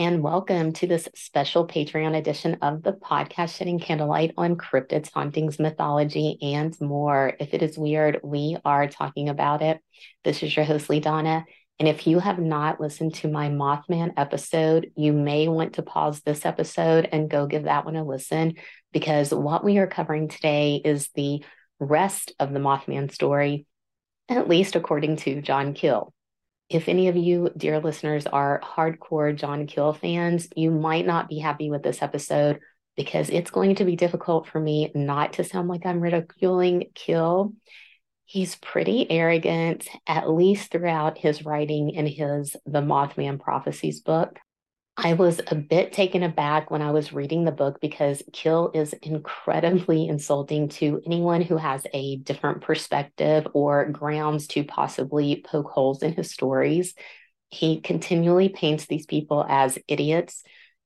and welcome to this special Patreon edition of the podcast Shedding Candlelight on cryptids, hauntings, mythology, and more. If it is weird, we are talking about it. This is your host, Lee Dawna. And if you have not listened to my Mothman episode, you may want to pause this episode and go give that one a listen because what we are covering today is the rest of the Mothman story, at least according to John Keel. If any of you, dear listeners, are hardcore John Keel fans, you might not be happy with this episode because it's going to be difficult for me not to sound like I'm ridiculing Keel. He's pretty arrogant, at least throughout his writing in his The Mothman Prophecies book. I was a bit taken aback when I was reading the book because Keel is incredibly insulting to anyone who has a different perspective or grounds to possibly poke holes in his stories. He continually paints these people as idiots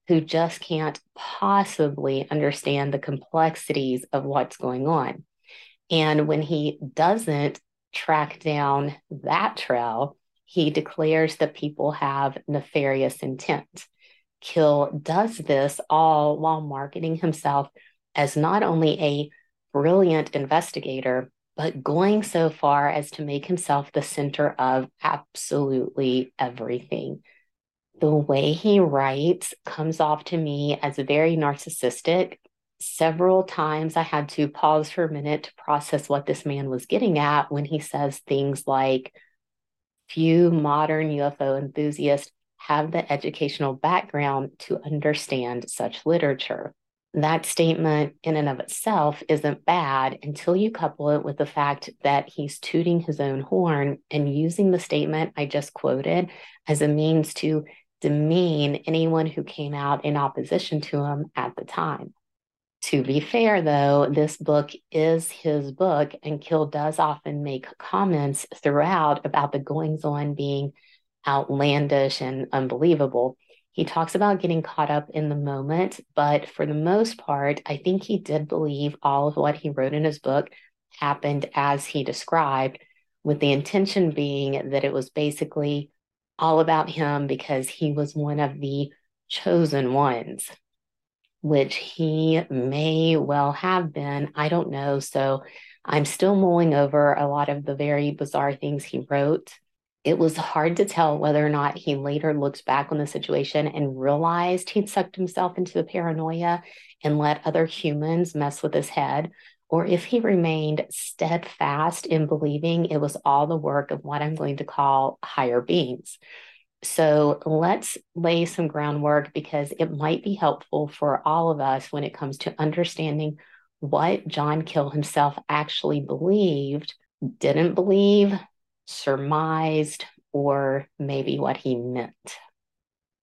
who just can't possibly understand the complexities of what's going on. And when he doesn't track down that trail, he declares that people have nefarious intent. Keel does this all while marketing himself as not only a brilliant investigator, but going so far as to make himself the center of absolutely everything. The way he writes comes off to me as very narcissistic. Several times I had to pause for a minute to process what this man was getting at when he says things like, Few modern UFO enthusiasts have the educational background to understand such literature. That statement, in and of itself, isn't bad until you couple it with the fact that he's tooting his own horn and using the statement I just quoted as a means to demean anyone who came out in opposition to him at the time. To be fair, though, this book is his book, and Keel does often make comments throughout about the goings on being outlandish and unbelievable. He talks about getting caught up in the moment, but for the most part, I think he did believe all of what he wrote in his book happened as he described, with the intention being that it was basically all about him because he was one of the chosen ones, which he may well have been. I don't know. So I'm still mulling over a lot of the very bizarre things he wrote it was hard to tell whether or not he later looked back on the situation and realized he'd sucked himself into the paranoia and let other humans mess with his head, or if he remained steadfast in believing it was all the work of what I'm going to call higher beings. So let's lay some groundwork because it might be helpful for all of us when it comes to understanding what John Keel himself actually believed, didn't believe, surmised, or maybe what he meant.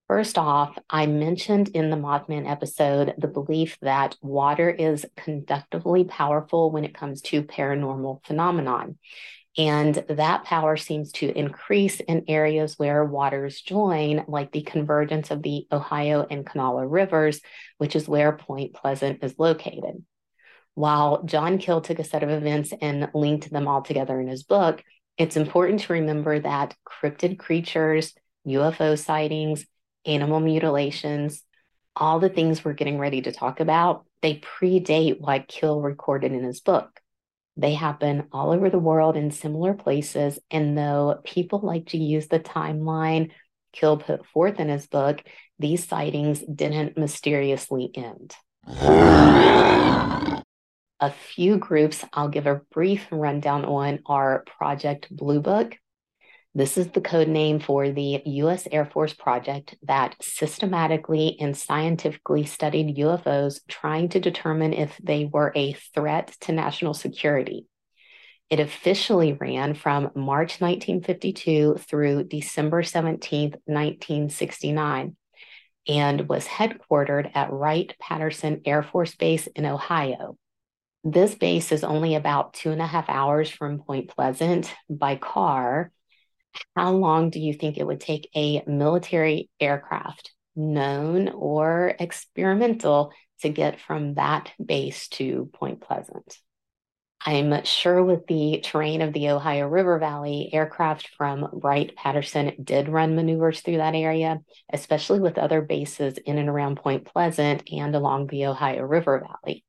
First off, I mentioned in the Mothman episode the belief that water is conductively powerful when it comes to paranormal phenomenon. And that power seems to increase in areas where waters join, like the convergence of the Ohio and Kanawha rivers, which is where Point Pleasant is located. While John Keel took a set of events and linked them all together in his book, it's important to remember that cryptid creatures, UFO sightings, animal mutilations, all the things we're getting ready to talk about, they predate what Keel recorded in his book. They happen all over the world in similar places. And though people like to use the timeline Keel put forth in his book, these sightings didn't mysteriously end a few groups I'll give a brief rundown on are Project Blue Book. This is the code name for the U.S. Air Force project that systematically and scientifically studied UFOs, trying to determine if they were a threat to national security. It officially ran from March 1952 through December 17, 1969, and was headquartered at Wright Patterson Air Force Base in Ohio. This base is only about two and a half hours from Point Pleasant by car. How long do you think it would take a military aircraft, known or experimental, to get from that base to Point Pleasant? I'm sure with the terrain of the Ohio River Valley, aircraft from Wright Patterson did run maneuvers through that area, especially with other bases in and around Point Pleasant and along the Ohio River Valley.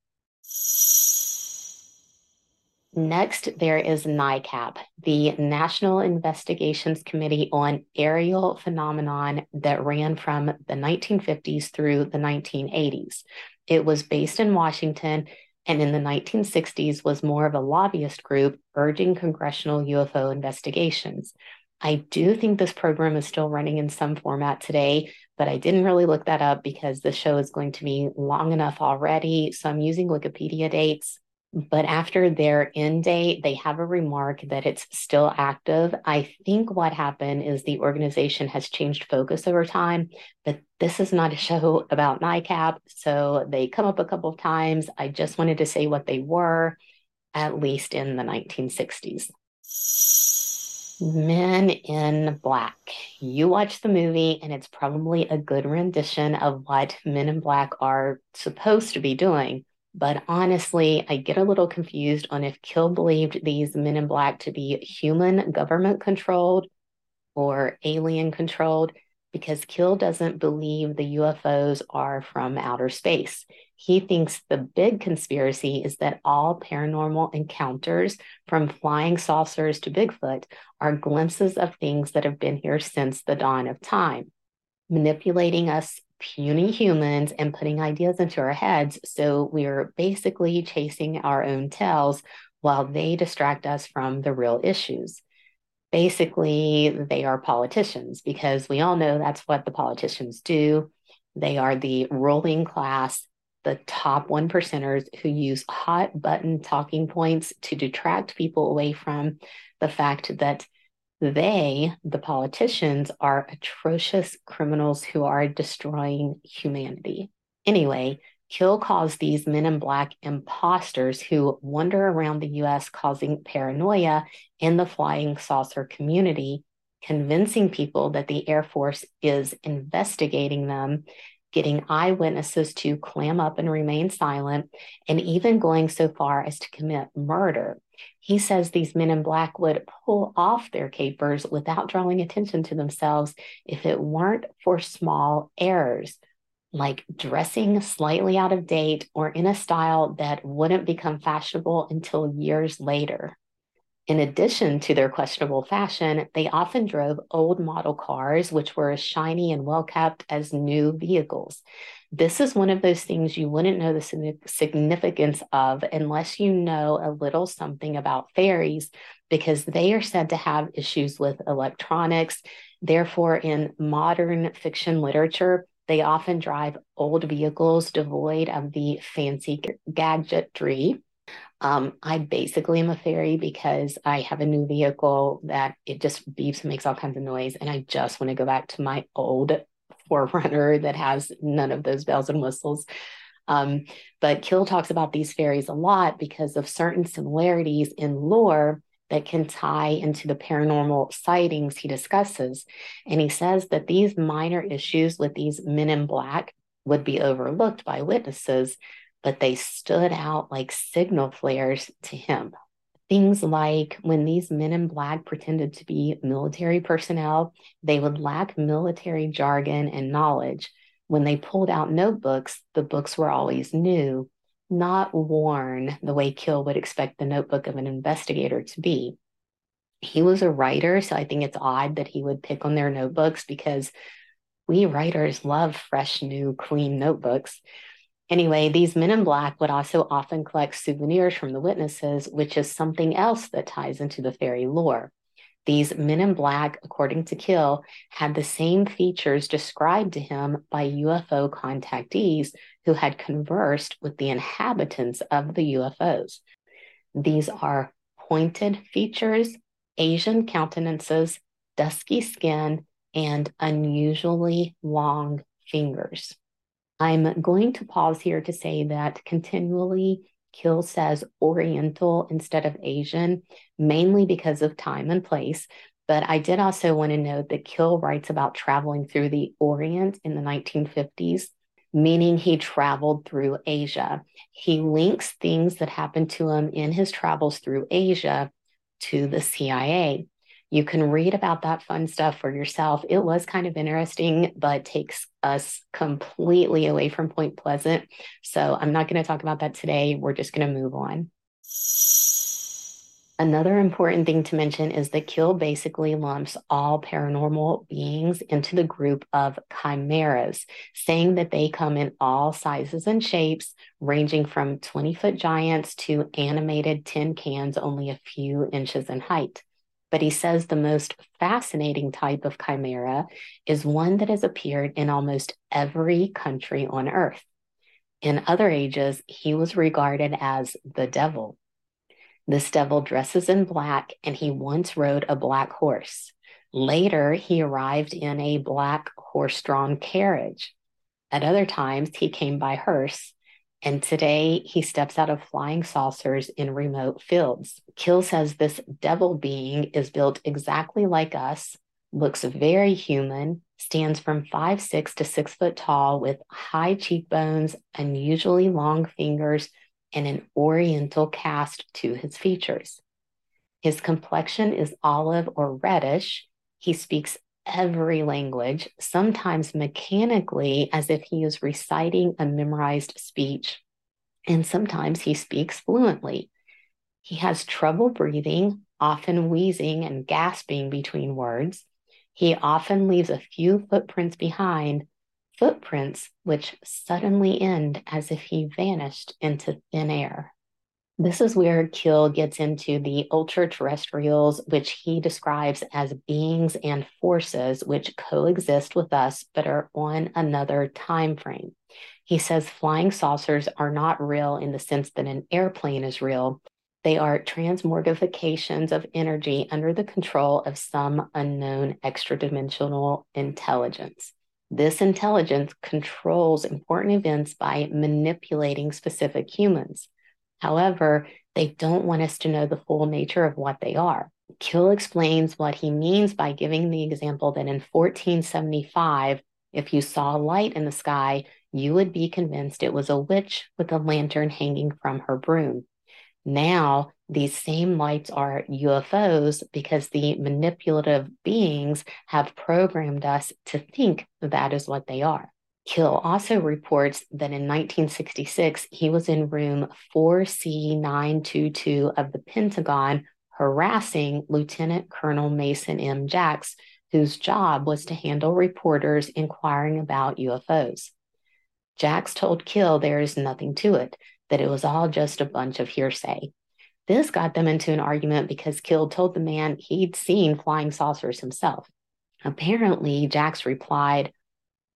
Next, there is NICAP, the National Investigations Committee on Aerial Phenomenon that ran from the 1950s through the 1980s. It was based in Washington and in the 1960s was more of a lobbyist group urging congressional UFO investigations. I do think this program is still running in some format today, but I didn't really look that up because the show is going to be long enough already. So I'm using Wikipedia dates but after their end date, they have a remark that it's still active. I think what happened is the organization has changed focus over time, but this is not a show about NICAP. So they come up a couple of times. I just wanted to say what they were, at least in the 1960s. Men in Black. You watch the movie, and it's probably a good rendition of what Men in Black are supposed to be doing but honestly, I get a little confused on if Keel believed these men in black to be human government controlled or alien controlled because Keel doesn't believe the UFOs are from outer space. He thinks the big conspiracy is that all paranormal encounters, from flying saucers to Bigfoot, are glimpses of things that have been here since the dawn of time, manipulating us puny humans and putting ideas into our heads. So we're basically chasing our own tails while they distract us from the real issues. Basically, they are politicians because we all know that's what the politicians do. They are the ruling class, the top one percenters who use hot button talking points to detract people away from the fact that they, the politicians, are atrocious criminals who are destroying humanity. Anyway, Keel calls these men in black imposters who wander around the US causing paranoia in the flying saucer community, convincing people that the Air Force is investigating them, getting eyewitnesses to clam up and remain silent, and even going so far as to commit murder. He says these men in black would pull off their capers without drawing attention to themselves if it weren't for small errors, like dressing slightly out of date or in a style that wouldn't become fashionable until years later. In addition to their questionable fashion, they often drove old model cars, which were as shiny and well kept as new vehicles. This is one of those things you wouldn't know the significance of unless you know a little something about fairies, because they are said to have issues with electronics. Therefore, in modern fiction literature, they often drive old vehicles devoid of the fancy gadgetry. Um, I basically am a fairy because I have a new vehicle that it just beeps and makes all kinds of noise. And I just want to go back to my old 4Runner that has none of those bells and whistles. Um, but Keel talks about these fairies a lot because of certain similarities in lore that can tie into the paranormal sightings he discusses. And he says that these minor issues with these men in black would be overlooked by witnesses, but they stood out like signal flares to him. Things like when these men in black pretended to be military personnel, they would lack military jargon and knowledge. When they pulled out notebooks, the books were always new, not worn the way Keel would expect the notebook of an investigator to be. He was a writer, so I think it's odd that he would pick on their notebooks because we writers love fresh, new, clean notebooks. Anyway, these men in black would also often collect souvenirs from the witnesses, which is something else that ties into the fairy lore. These men in black, according to Keel, had the same features described to him by UFO contactees who had conversed with the inhabitants of the UFOs. These are pointed features, Asian countenances, dusky skin, and unusually long fingers. I'm going to pause here to say that continually Keel says Oriental instead of Asian, mainly because of time and place. But I did also want to note that Keel writes about traveling through the Orient in the 1950s. meaning he traveled through Asia. He links things that happened to him in his travels through Asia to the CIA. You can read about that fun stuff for yourself. It was kind of interesting, but takes us completely away from Point Pleasant. So I'm not going to talk about that today. We're just going to move on. Another important thing to mention is that Keel basically lumps all paranormal beings into the group of chimeras, saying that they come in all sizes and shapes, ranging from 20 foot giants to animated tin cans only a few inches in height. But he says the most fascinating type of chimera is one that has appeared in almost every country on earth. In other ages, he was regarded as the devil this devil dresses in black, and he once rode a black horse. Later, he arrived in a black horse drawn carriage. At other times, he came by hearse, and today he steps out of flying saucers in remote fields. Keel says this devil being is built exactly like us, looks very human, stands from five six to six foot tall with high cheekbones, unusually long fingers, and an oriental cast to his features. His complexion is olive or reddish. He speaks every language, sometimes mechanically as if he is reciting a memorized speech, and sometimes he speaks fluently. He has trouble breathing, often wheezing and gasping between words. He often leaves a few footprints behind, footprints which suddenly end as if he vanished into thin air. This is where Keel gets into the ultra terrestrials, which he describes as beings and forces which coexist with us but are on another time frame. He says flying saucers are not real in the sense that an airplane is real. They are transmogrifications of energy under the control of some unknown extra dimensional intelligence. This intelligence controls important events by manipulating specific humans. However, they don't want us to know the full nature of what they are. Keel explains what he means by giving the example that in 1475, if you saw light in the sky, you would be convinced it was a witch with a lantern hanging from her broom. Now, these same lights are UFOs because the manipulative beings have programmed us to think that is what they are. Keel also reports that in 1966, he was in room 4C922 of the Pentagon harassing Lieutenant Colonel Maston M. Jacks, whose job was to handle reporters inquiring about UFOs. Jacks told Keel there is nothing to it, that it was all just a bunch of hearsay. This got them into an argument because Keel told the man he'd seen flying saucers himself. Apparently, Jacks replied,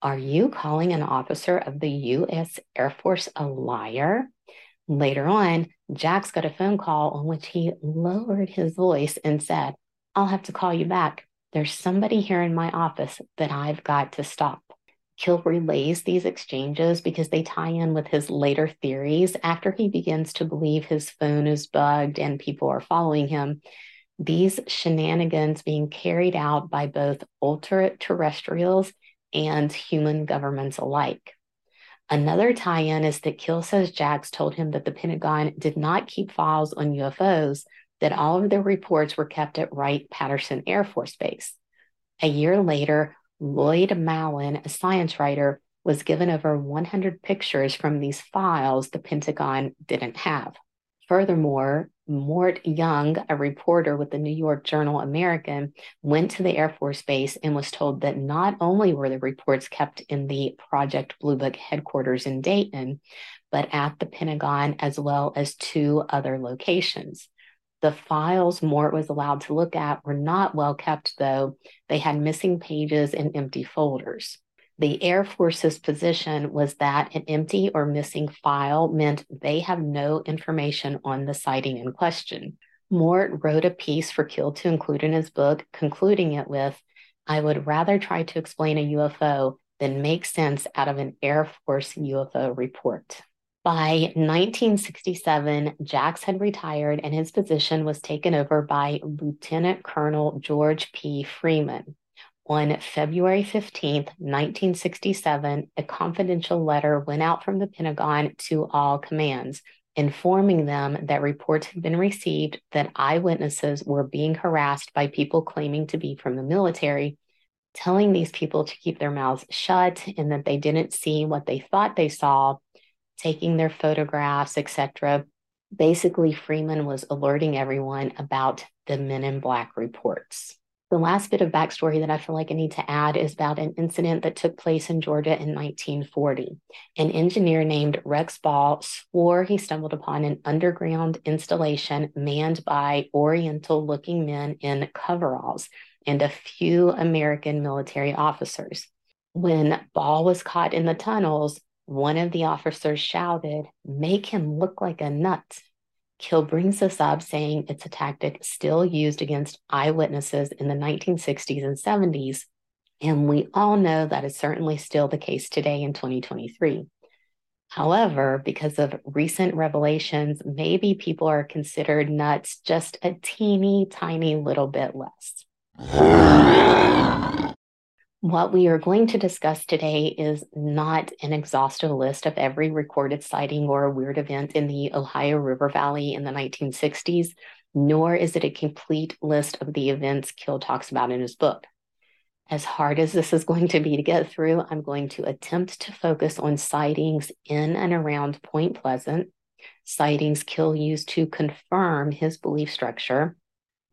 Are you calling an officer of the U.S. Air Force a liar? Later on, Jacks got a phone call on which he lowered his voice and said, I'll have to call you back. There's somebody here in my office that I've got to stop. Keel relays these exchanges because they tie in with his later theories after he begins to believe his phone is bugged and people are following him. These shenanigans being carried out by both ultra terrestrials and human governments alike. Another tie in is that Keel says Jacks told him that the Pentagon did not keep files on UFOs, that all of their reports were kept at Wright Patterson Air Force Base. A year later, Lloyd Mallan, a science writer, was given over 100 pictures from these files the Pentagon didn't have. Furthermore, Mort Young, a reporter with the New York Journal American, went to the Air Force Base and was told that not only were the reports kept in the Project Blue Book headquarters in Dayton, but at the Pentagon as well as two other locations. The files Mort was allowed to look at were not well kept, though. They had missing pages and empty folders. The Air Force's position was that an empty or missing file meant they have no information on the sighting in question. Mort wrote a piece for Keel to include in his book, concluding it with I would rather try to explain a UFO than make sense out of an Air Force UFO report. By 1967, Jacks had retired and his position was taken over by Lieutenant Colonel George P. Freeman. On February 15th, 1967, a confidential letter went out from the Pentagon to all commands, informing them that reports had been received that eyewitnesses were being harassed by people claiming to be from the military, telling these people to keep their mouths shut and that they didn't see what they thought they saw, taking their photographs, etc. Basically, Freeman was alerting everyone about the Men in Black reports. The last bit of backstory that I feel like I need to add is about an incident that took place in Georgia in 1940. An engineer named Rex Ball swore he stumbled upon an underground installation manned by Oriental looking men in coveralls and a few American military officers. When Ball was caught in the tunnels, one of the officers shouted, Make him look like a nut. Keel brings this up, saying it's a tactic still used against eyewitnesses in the 1960s and 70s. And we all know that is certainly still the case today in 2023. However, because of recent revelations, maybe people are considered nuts just a teeny tiny little bit less. What we are going to discuss today is not an exhaustive list of every recorded sighting or weird event in the Ohio River Valley in the 1960s, nor is it a complete list of the events Keel talks about in his book. As hard as this is going to be to get through, I'm going to attempt to focus on sightings in and around Point Pleasant, sightings Keel used to confirm his belief structure,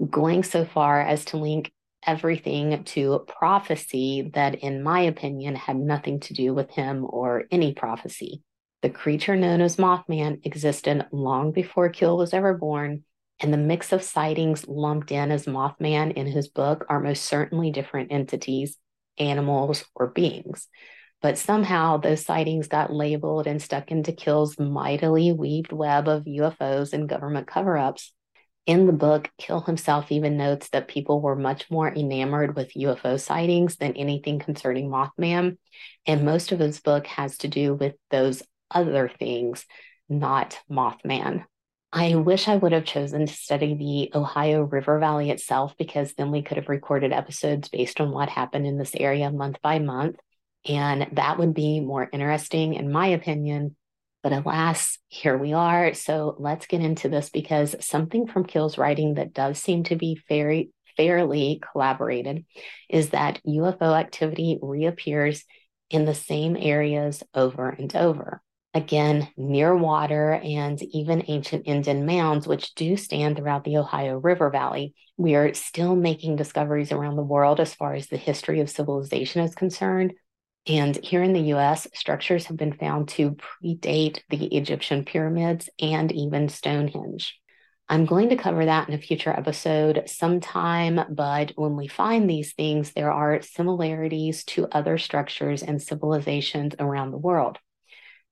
going so far as to link everything to prophecy that, in my opinion, had nothing to do with him or any prophecy. The creature known as Mothman existed long before Keel was ever born, and the mix of sightings lumped in as Mothman in his book are most certainly different entities, animals, or beings. But somehow those sightings got labeled and stuck into Keel's mightily weaved web of UFOs and government cover ups in the book, Keel himself even notes that people were much more enamored with UFO sightings than anything concerning Mothman. And most of his book has to do with those other things, not Mothman. I wish I would have chosen to study the Ohio River Valley itself because then we could have recorded episodes based on what happened in this area month by month. And that would be more interesting, in my opinion, but alas, here we are. So let's get into this because something from Keel's writing that does seem to be very fairly collaborated is that UFO activity reappears in the same areas over and over. Again, near water and even ancient Indian mounds, which do stand throughout the Ohio River Valley. We are still making discoveries around the world as far as the history of civilization is concerned, and here in the US, structures have been found to predate the Egyptian pyramids and even Stonehenge. I'm going to cover that in a future episode sometime, but when we find these things, there are similarities to other structures and civilizations around the world.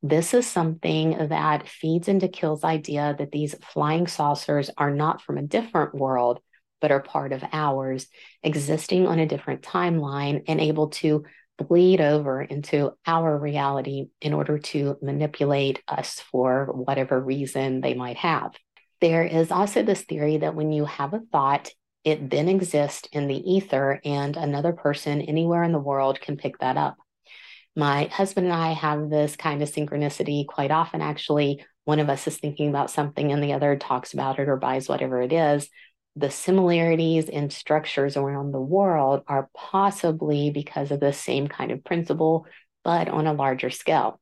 This is something that feeds into Keel's idea that these flying saucers are not from a different world, but are part of ours, existing on a different timeline and able to bleed over into our reality in order to manipulate us for whatever reason they might have. There is also this theory that when you have a thought, it then exists in the ether, and another person anywhere in the world can pick that up. My husband and I have this kind of synchronicity quite often, actually. One of us is thinking about something and the other talks about it or buys whatever it is the similarities in structures around the world are possibly because of the same kind of principle, but on a larger scale.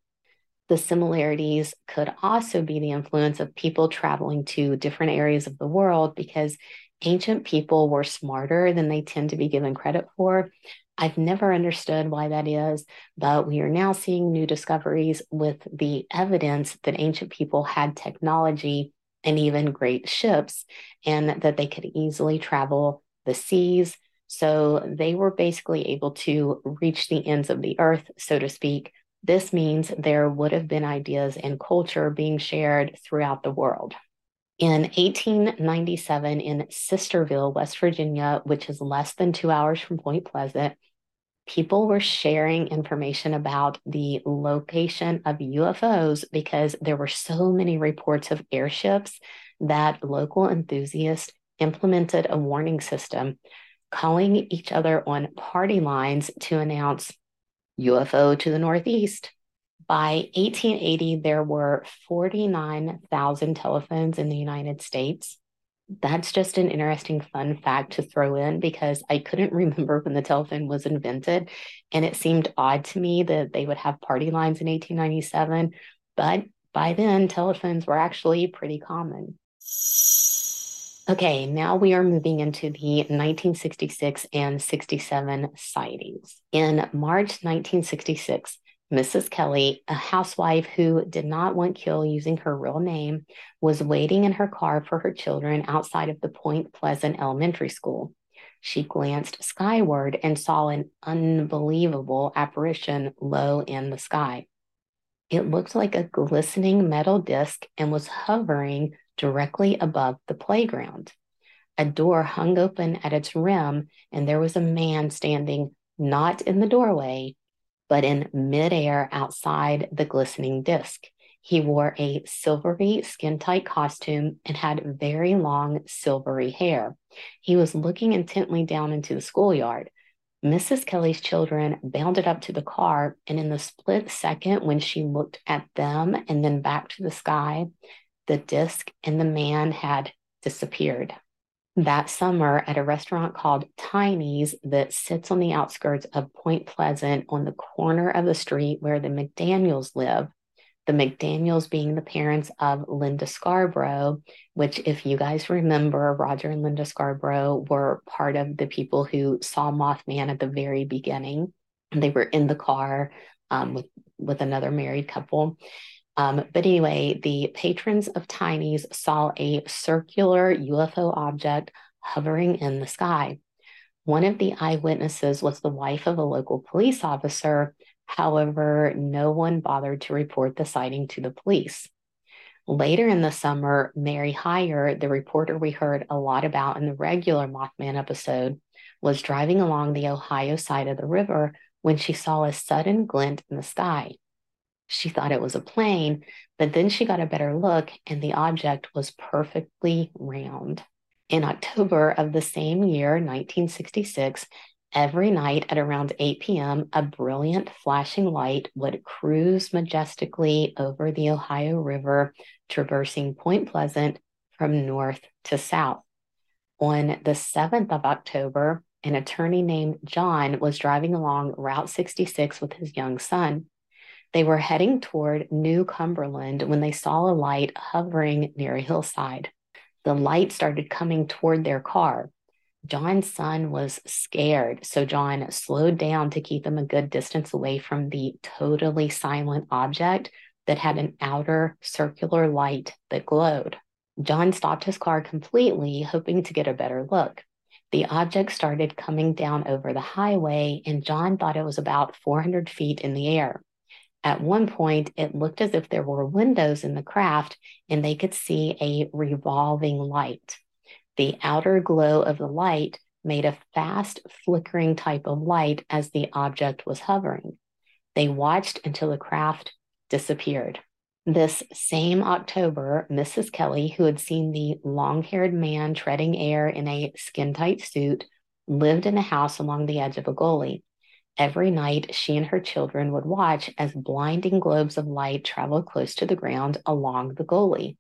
The similarities could also be the influence of people traveling to different areas of the world because ancient people were smarter than they tend to be given credit for. I've never understood why that is, but we are now seeing new discoveries with the evidence that ancient people had technology and even great ships, and that they could easily travel the seas. So they were basically able to reach the ends of the earth, so to speak. This means there would have been ideas and culture being shared throughout the world. In 1897, in Sistersville, West Virginia, which is less than two hours from Point Pleasant, people were sharing information about the location of UFOs because there were so many reports of airships that local enthusiasts implemented a warning system calling each other on party lines to announce UFO to the Northeast. By 1880, there were 49,000 telephones in the United States. That's just an interesting fun fact to throw in because I couldn't remember when the telephone was invented. And it seemed odd to me that they would have party lines in 1897. But by then, telephones were actually pretty common. Okay, now we are moving into the 1966 and 67 sightings. In March 1966, Mrs. Kelly, a housewife who did not want Keel using her real name, was waiting in her car for her children outside of the Point Pleasant Elementary School. She glanced skyward and saw an unbelievable apparition low in the sky. It looked like a glistening metal disc and was hovering directly above the playground. A door hung open at its rim, and there was a man standing not in the doorway, but in midair outside the glistening disc. He wore a silvery skin tight costume and had very long silvery hair. He was looking intently down into the schoolyard. Mrs. Kelly's children bounded up to the car, and in the split second when she looked at them and then back to the sky, the disc and the man had disappeared that summer at a restaurant called Tiny's that sits on the outskirts of Point Pleasant on the corner of the street where the McDaniels live. The McDaniels being the parents of Linda Scarborough, which, if you guys remember, Roger and Linda Scarborough were part of the people who saw Mothman at the very beginning. They were in the car um, with, with another married couple. Um, but anyway, the patrons of Tiny's saw a circular UFO object hovering in the sky. One of the eyewitnesses was the wife of a local police officer. However, no one bothered to report the sighting to the police. Later in the summer, Mary Hyre, the reporter we heard a lot about in the regular Mothman episode, was driving along the Ohio side of the river when she saw a sudden glint in the sky. She thought it was a plane, but then she got a better look and the object was perfectly round. In October of the same year, 1966, every night at around 8 p.m., a brilliant flashing light would cruise majestically over the Ohio River, traversing Point Pleasant from north to south. On the 7th of October, an attorney named John was driving along Route 66 with his young son. They were heading toward New Cumberland when they saw a light hovering near a hillside. The light started coming toward their car. John's son was scared, so John slowed down to keep him a good distance away from the totally silent object that had an outer circular light that glowed. John stopped his car completely, hoping to get a better look. The object started coming down over the highway, and John thought it was about 400 feet in the air. At one point, it looked as if there were windows in the craft and they could see a revolving light. The outer glow of the light made a fast flickering type of light as the object was hovering. They watched until the craft disappeared. This same October, Mrs. Kelly, who had seen the long haired man treading air in a skin tight suit, lived in a house along the edge of a gully. Every night, she and her children would watch as blinding globes of light traveled close to the ground along the gully.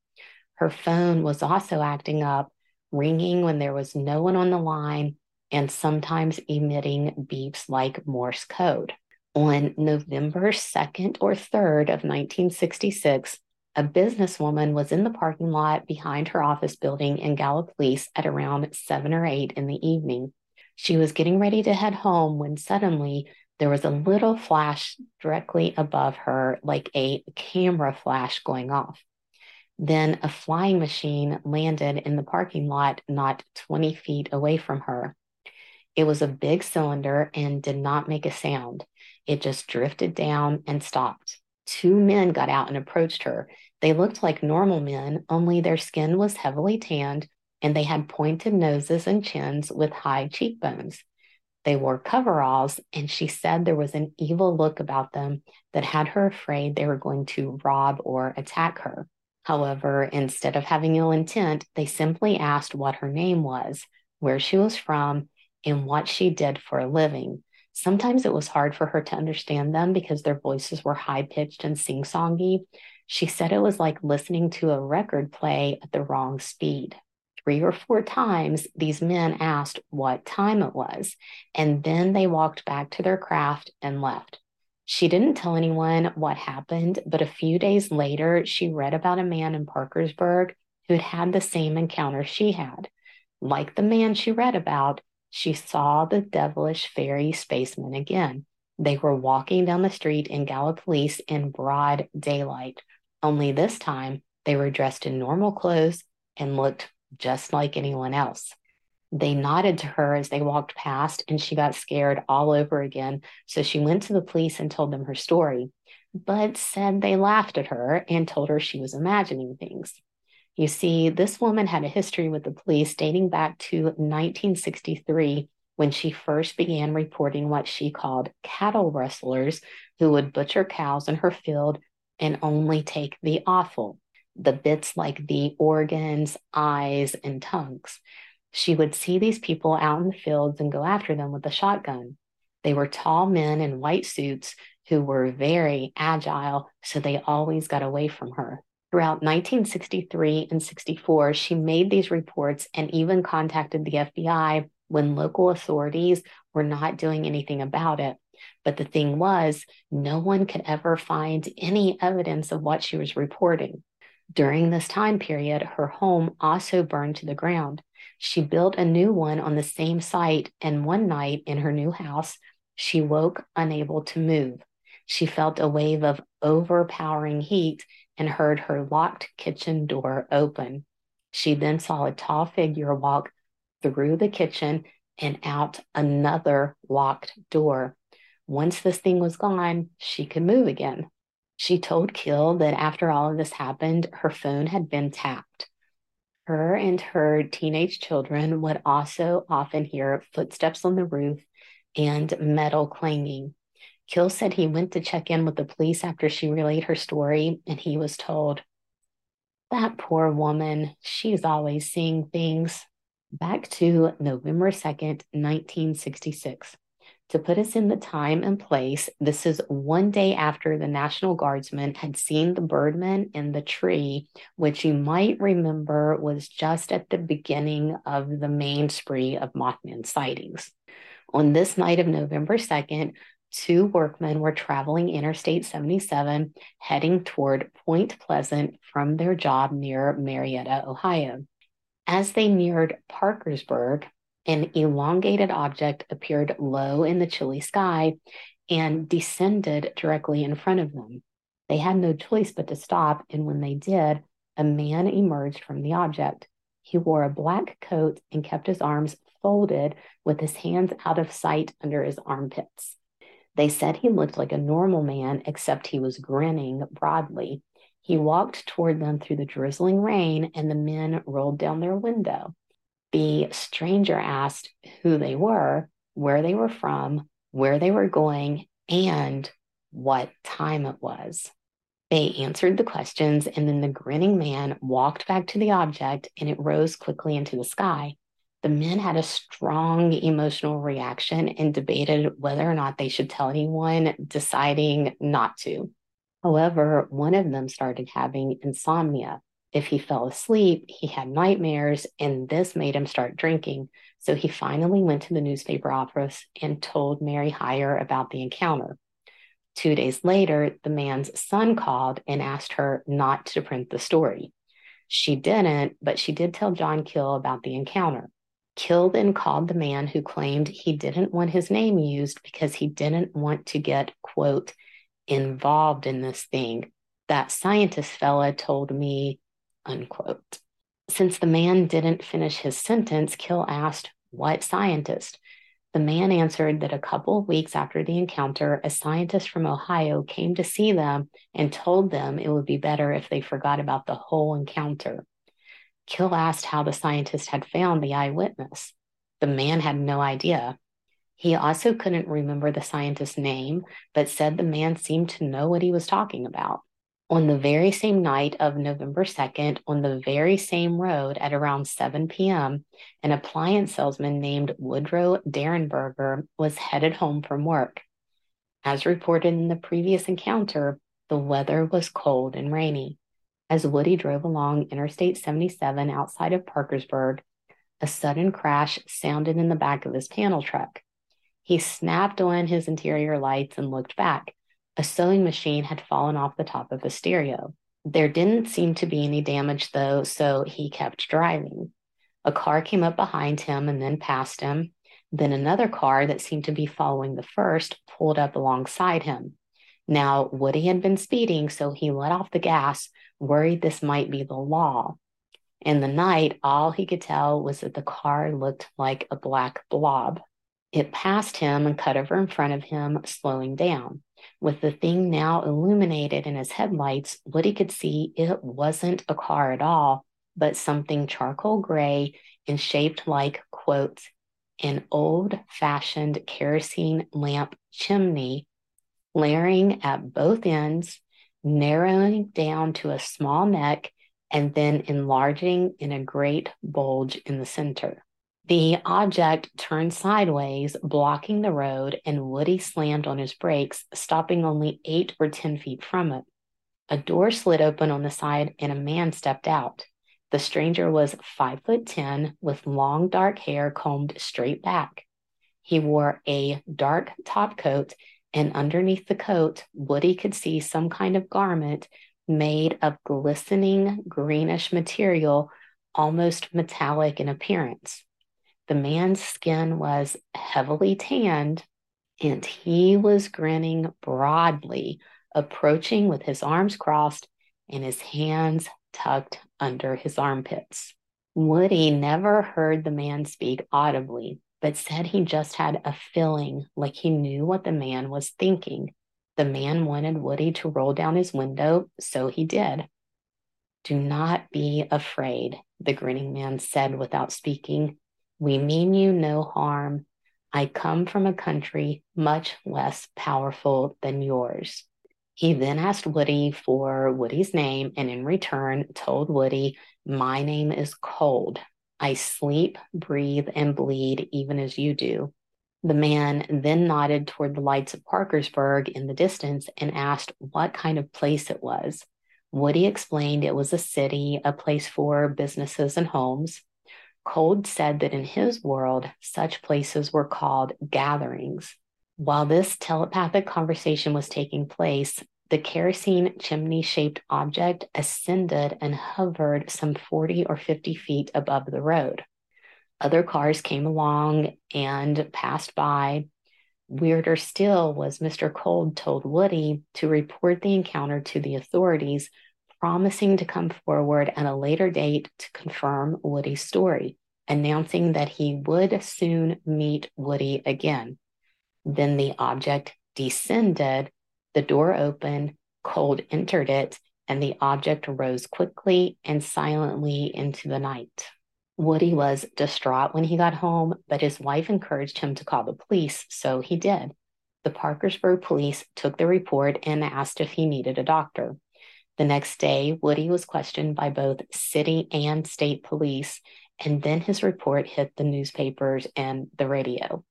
Her phone was also acting up, ringing when there was no one on the line, and sometimes emitting beeps like Morse code. On November 2nd or 3rd of 1966, a businesswoman was in the parking lot behind her office building in Gallipolis at around 7 or 8 in the evening. She was getting ready to head home when suddenly there was a little flash directly above her, like a camera flash going off. Then a flying machine landed in the parking lot not 20 feet away from her. It was a big cylinder and did not make a sound. It just drifted down and stopped. Two men got out and approached her. They looked like normal men, only their skin was heavily tanned and they had pointed noses and chins with high cheekbones. They wore coveralls, and she said there was an evil look about them that had her afraid they were going to rob or attack her. However, instead of having ill intent, they simply asked what her name was, where she was from, and what she did for a living. Sometimes it was hard for her to understand them because their voices were high pitched and sing songy. She said it was like listening to a record play at the wrong speed. Three or four times, these men asked what time it was, and then they walked back to their craft and left. She didn't tell anyone what happened, but a few days later, she read about a man in Parkersburg who had had the same encounter she had. Like the man she read about, she saw the devilish fairy spacemen again. They were walking down the street in Gallipolis in broad daylight, only this time they were dressed in normal clothes and looked just like anyone else. They nodded to her as they walked past, and she got scared all over again. So she went to the police and told them her story, but said they laughed at her and told her she was imagining things. You see, this woman had a history with the police dating back to 1963 when she first began reporting what she called cattle rustlers who would butcher cows in her field and only take the offal, the bits like the organs, eyes, and tongues. She would see these people out in the fields and go after them with a shotgun. They were tall men in white suits who were very agile, so they always got away from her. Throughout 1963 and 64, she made these reports and even contacted the FBI when local authorities were not doing anything about it. But the thing was, no one could ever find any evidence of what she was reporting. During this time period, her home also burned to the ground. She built a new one on the same site, and one night in her new house, she woke unable to move. She felt a wave of overpowering heat and heard her locked kitchen door open. She then saw a tall figure walk through the kitchen and out another locked door. Once this thing was gone, she could move again. She told Keel that after all of this happened, her phone had been tapped. Her and her teenage children would also often hear footsteps on the roof and metal clanging. Keel said he went to check in with the police after she relayed her story, and he was told, That poor woman, she's always seeing things. Back to November 2nd, 1966. To put us in the time and place, this is one day after the National Guardsmen had seen the birdman in the tree, which you might remember was just at the beginning of the main spree of Mothman sightings. On this night of November 2nd, two workmen were traveling Interstate 77 heading toward Point Pleasant from their job near Marietta, Ohio. As they neared Parkersburg, an elongated object appeared low in the chilly sky and descended directly in front of them. They had no choice but to stop, and when they did, a man emerged from the object. He wore a black coat and kept his arms folded with his hands out of sight under his armpits. They said he looked like a normal man, except he was grinning broadly. He walked toward them through the drizzling rain, and the men rolled down their window. The stranger asked who they were, where they were from, where they were going, and what time it was. They answered the questions, and then the grinning man walked back to the object and it rose quickly into the sky. The men had a strong emotional reaction and debated whether or not they should tell anyone, deciding not to. However, one of them started having insomnia. If he fell asleep, he had nightmares, and this made him start drinking. So he finally went to the newspaper office and told Mary Hyre about the encounter. Two days later, the man's son called and asked her not to print the story. She didn't, but she did tell John Keel about the encounter. Keel then called the man who claimed he didn't want his name used because he didn't want to get, quote, involved in this thing. That scientist fella told me unquote. Since the man didn't finish his sentence, Keel asked, What scientist? The man answered that a couple of weeks after the encounter, a scientist from Ohio came to see them and told them it would be better if they forgot about the whole encounter. Keel asked how the scientist had found the eyewitness. The man had no idea. He also couldn't remember the scientist's name, but said the man seemed to know what he was talking about. On the very same night of November 2nd, on the very same road at around 7 p.m., an appliance salesman named Woodrow Derenberger was headed home from work. As reported in the previous encounter, the weather was cold and rainy. As Woody drove along Interstate 77 outside of Parkersburg, a sudden crash sounded in the back of his panel truck. He snapped on his interior lights and looked back. A sewing machine had fallen off the top of the stereo. There didn't seem to be any damage, though, so he kept driving. A car came up behind him and then past him. Then another car that seemed to be following the first pulled up alongside him. Now, Woody had been speeding, so he let off the gas, worried this might be the law. In the night, all he could tell was that the car looked like a black blob. It passed him and cut over in front of him, slowing down. With the thing now illuminated in his headlights, Woody could see it wasn't a car at all, but something charcoal gray and shaped like, quote, an old fashioned kerosene lamp chimney, flaring at both ends, narrowing down to a small neck, and then enlarging in a great bulge in the center. The object turned sideways, blocking the road, and Woody slammed on his brakes, stopping only eight or 10 feet from it. A door slid open on the side, and a man stepped out. The stranger was five foot 10 with long dark hair combed straight back. He wore a dark top coat, and underneath the coat, Woody could see some kind of garment made of glistening greenish material, almost metallic in appearance. The man's skin was heavily tanned, and he was grinning broadly, approaching with his arms crossed and his hands tucked under his armpits. Woody never heard the man speak audibly, but said he just had a feeling like he knew what the man was thinking. The man wanted Woody to roll down his window, so he did. Do not be afraid, the grinning man said without speaking. We mean you no harm. I come from a country much less powerful than yours. He then asked Woody for Woody's name and in return told Woody, My name is Cold. I sleep, breathe, and bleed even as you do. The man then nodded toward the lights of Parkersburg in the distance and asked what kind of place it was. Woody explained it was a city, a place for businesses and homes. Cold said that in his world, such places were called gatherings. While this telepathic conversation was taking place, the kerosene chimney shaped object ascended and hovered some 40 or 50 feet above the road. Other cars came along and passed by. Weirder still was Mr. Cold told Woody to report the encounter to the authorities, promising to come forward at a later date to confirm Woody's story announcing that he would soon meet Woody again. Then the object descended, the door opened, Cold entered it, and the object rose quickly and silently into the night. Woody was distraught when he got home, but his wife encouraged him to call the police, so he did. The Parkersburg police took the report and asked if he needed a doctor. The next day, Woody was questioned by both city and state police, and then his report hit the newspapers and the radio.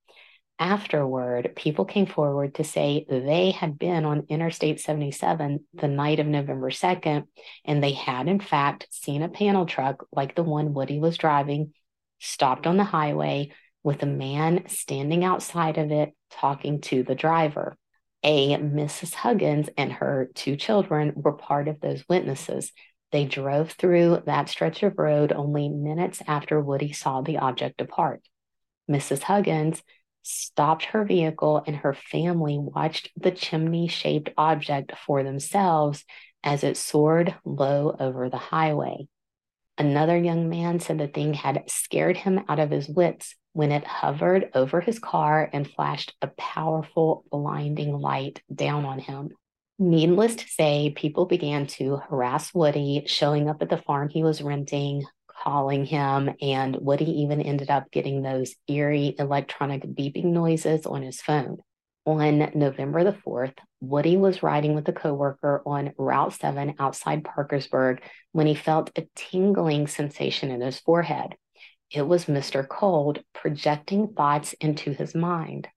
Afterward, people came forward to say they had been on Interstate 77 the night of November 2nd, and they had, in fact, seen a panel truck like the one Woody was driving, stopped on the highway with a man standing outside of it talking to the driver. A Mrs. Huggins and her two children were part of those witnesses. They drove through that stretch of road only minutes after Woody saw the object depart. Mrs. Huggins stopped her vehicle and her family watched the chimney shaped object for themselves as it soared low over the highway. Another young man said the thing had scared him out of his wits when it hovered over his car and flashed a powerful, blinding light down on him. Needless to say, people began to harass Woody, showing up at the farm he was renting, calling him, and Woody even ended up getting those eerie electronic beeping noises on his phone. On November the 4th, Woody was riding with a coworker on Route 7 outside Parkersburg when he felt a tingling sensation in his forehead. It was Mr. Cold projecting thoughts into his mind.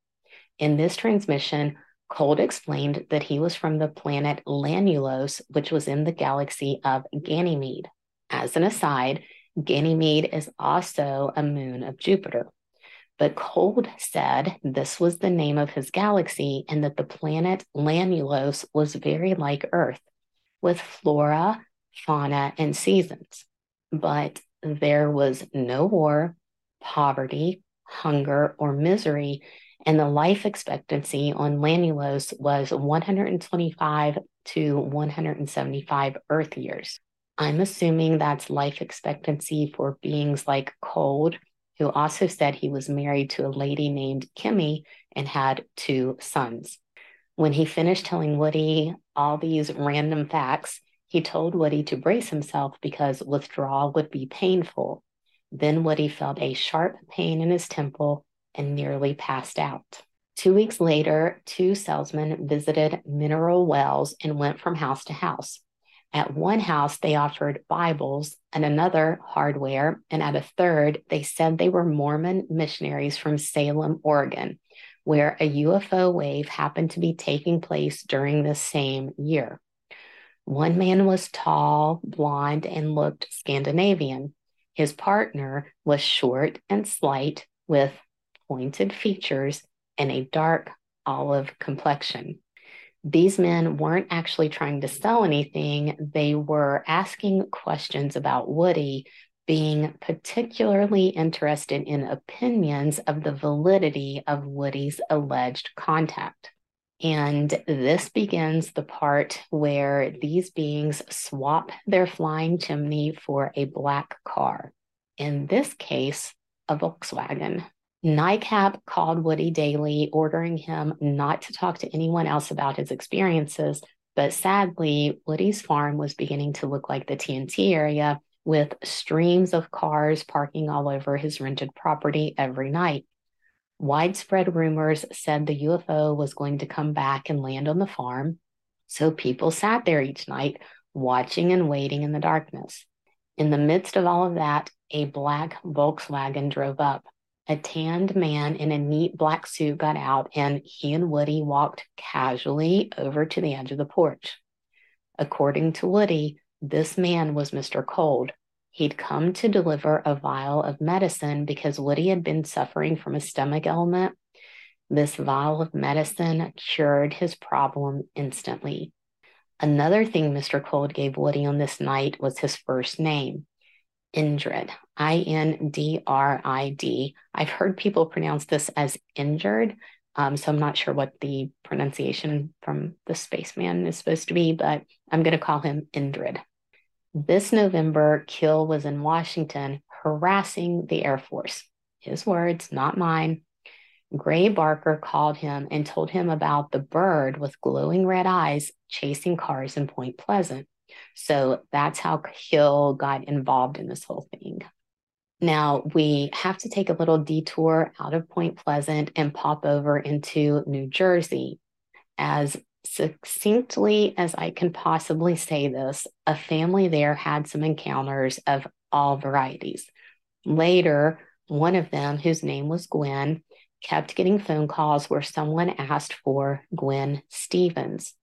In this transmission, Cold explained that he was from the planet Lanulos, which was in the galaxy of Ganymede. As an aside, Ganymede is also a moon of Jupiter. But Cold said this was the name of his galaxy and that the planet Lanulos was very like Earth, with flora, fauna, and seasons. But there was no war, poverty, hunger, or misery, and the life expectancy on Lanulos was 125 to 175 Earth years. I'm assuming that's life expectancy for beings like Cold who also said he was married to a lady named Kimmy and had two sons. When he finished telling Woody all these random facts, he told Woody to brace himself because withdrawal would be painful. Then Woody felt a sharp pain in his temple and nearly passed out. Two weeks later, two salesmen visited Mineral Wells and went from house to house. At one house, they offered Bibles, and another hardware, and at a third, they said they were Mormon missionaries from Salem, Oregon, where a UFO wave happened to be taking place during the same year. One man was tall, blond, and looked Scandinavian. His partner was short and slight with pointed features and a dark olive complexion these men weren't actually trying to sell anything. They were asking questions about Woody, being particularly interested in opinions of the validity of Woody's alleged contact. And this begins the part where these beings swap their flying chimney for a black car. In this case, a Volkswagen. NICAP called Woody daily, ordering him not to talk to anyone else about his experiences. But sadly, Woody's farm was beginning to look like the TNT area with streams of cars parking all over his rented property every night. Widespread rumors said the UFO was going to come back and land on the farm. So people sat there each night, watching and waiting in the darkness. In the midst of all of that, a black Volkswagen drove up. A tanned man in a neat black suit got out, and he and Woody walked casually over to the edge of the porch. According to Woody, this man was Mr. Cold. He'd come to deliver a vial of medicine because Woody had been suffering from a stomach ailment. This vial of medicine cured his problem instantly. Another thing Mr. Cold gave Woody on this night was his first name. Indrid, I N D R I D. I've heard people pronounce this as injured. Um, so I'm not sure what the pronunciation from the spaceman is supposed to be, but I'm going to call him Indrid. This November, Keel was in Washington harassing the Air Force. His words, not mine. Gray Barker called him and told him about the bird with glowing red eyes chasing cars in Point Pleasant. So that's how Keel got involved in this whole thing. Now we have to take a little detour out of Point Pleasant and pop over into New Jersey. As succinctly as I can possibly say this, a family there had some encounters of all varieties. Later, one of them, whose name was Gwen, kept getting phone calls where someone asked for Gwen Stevens.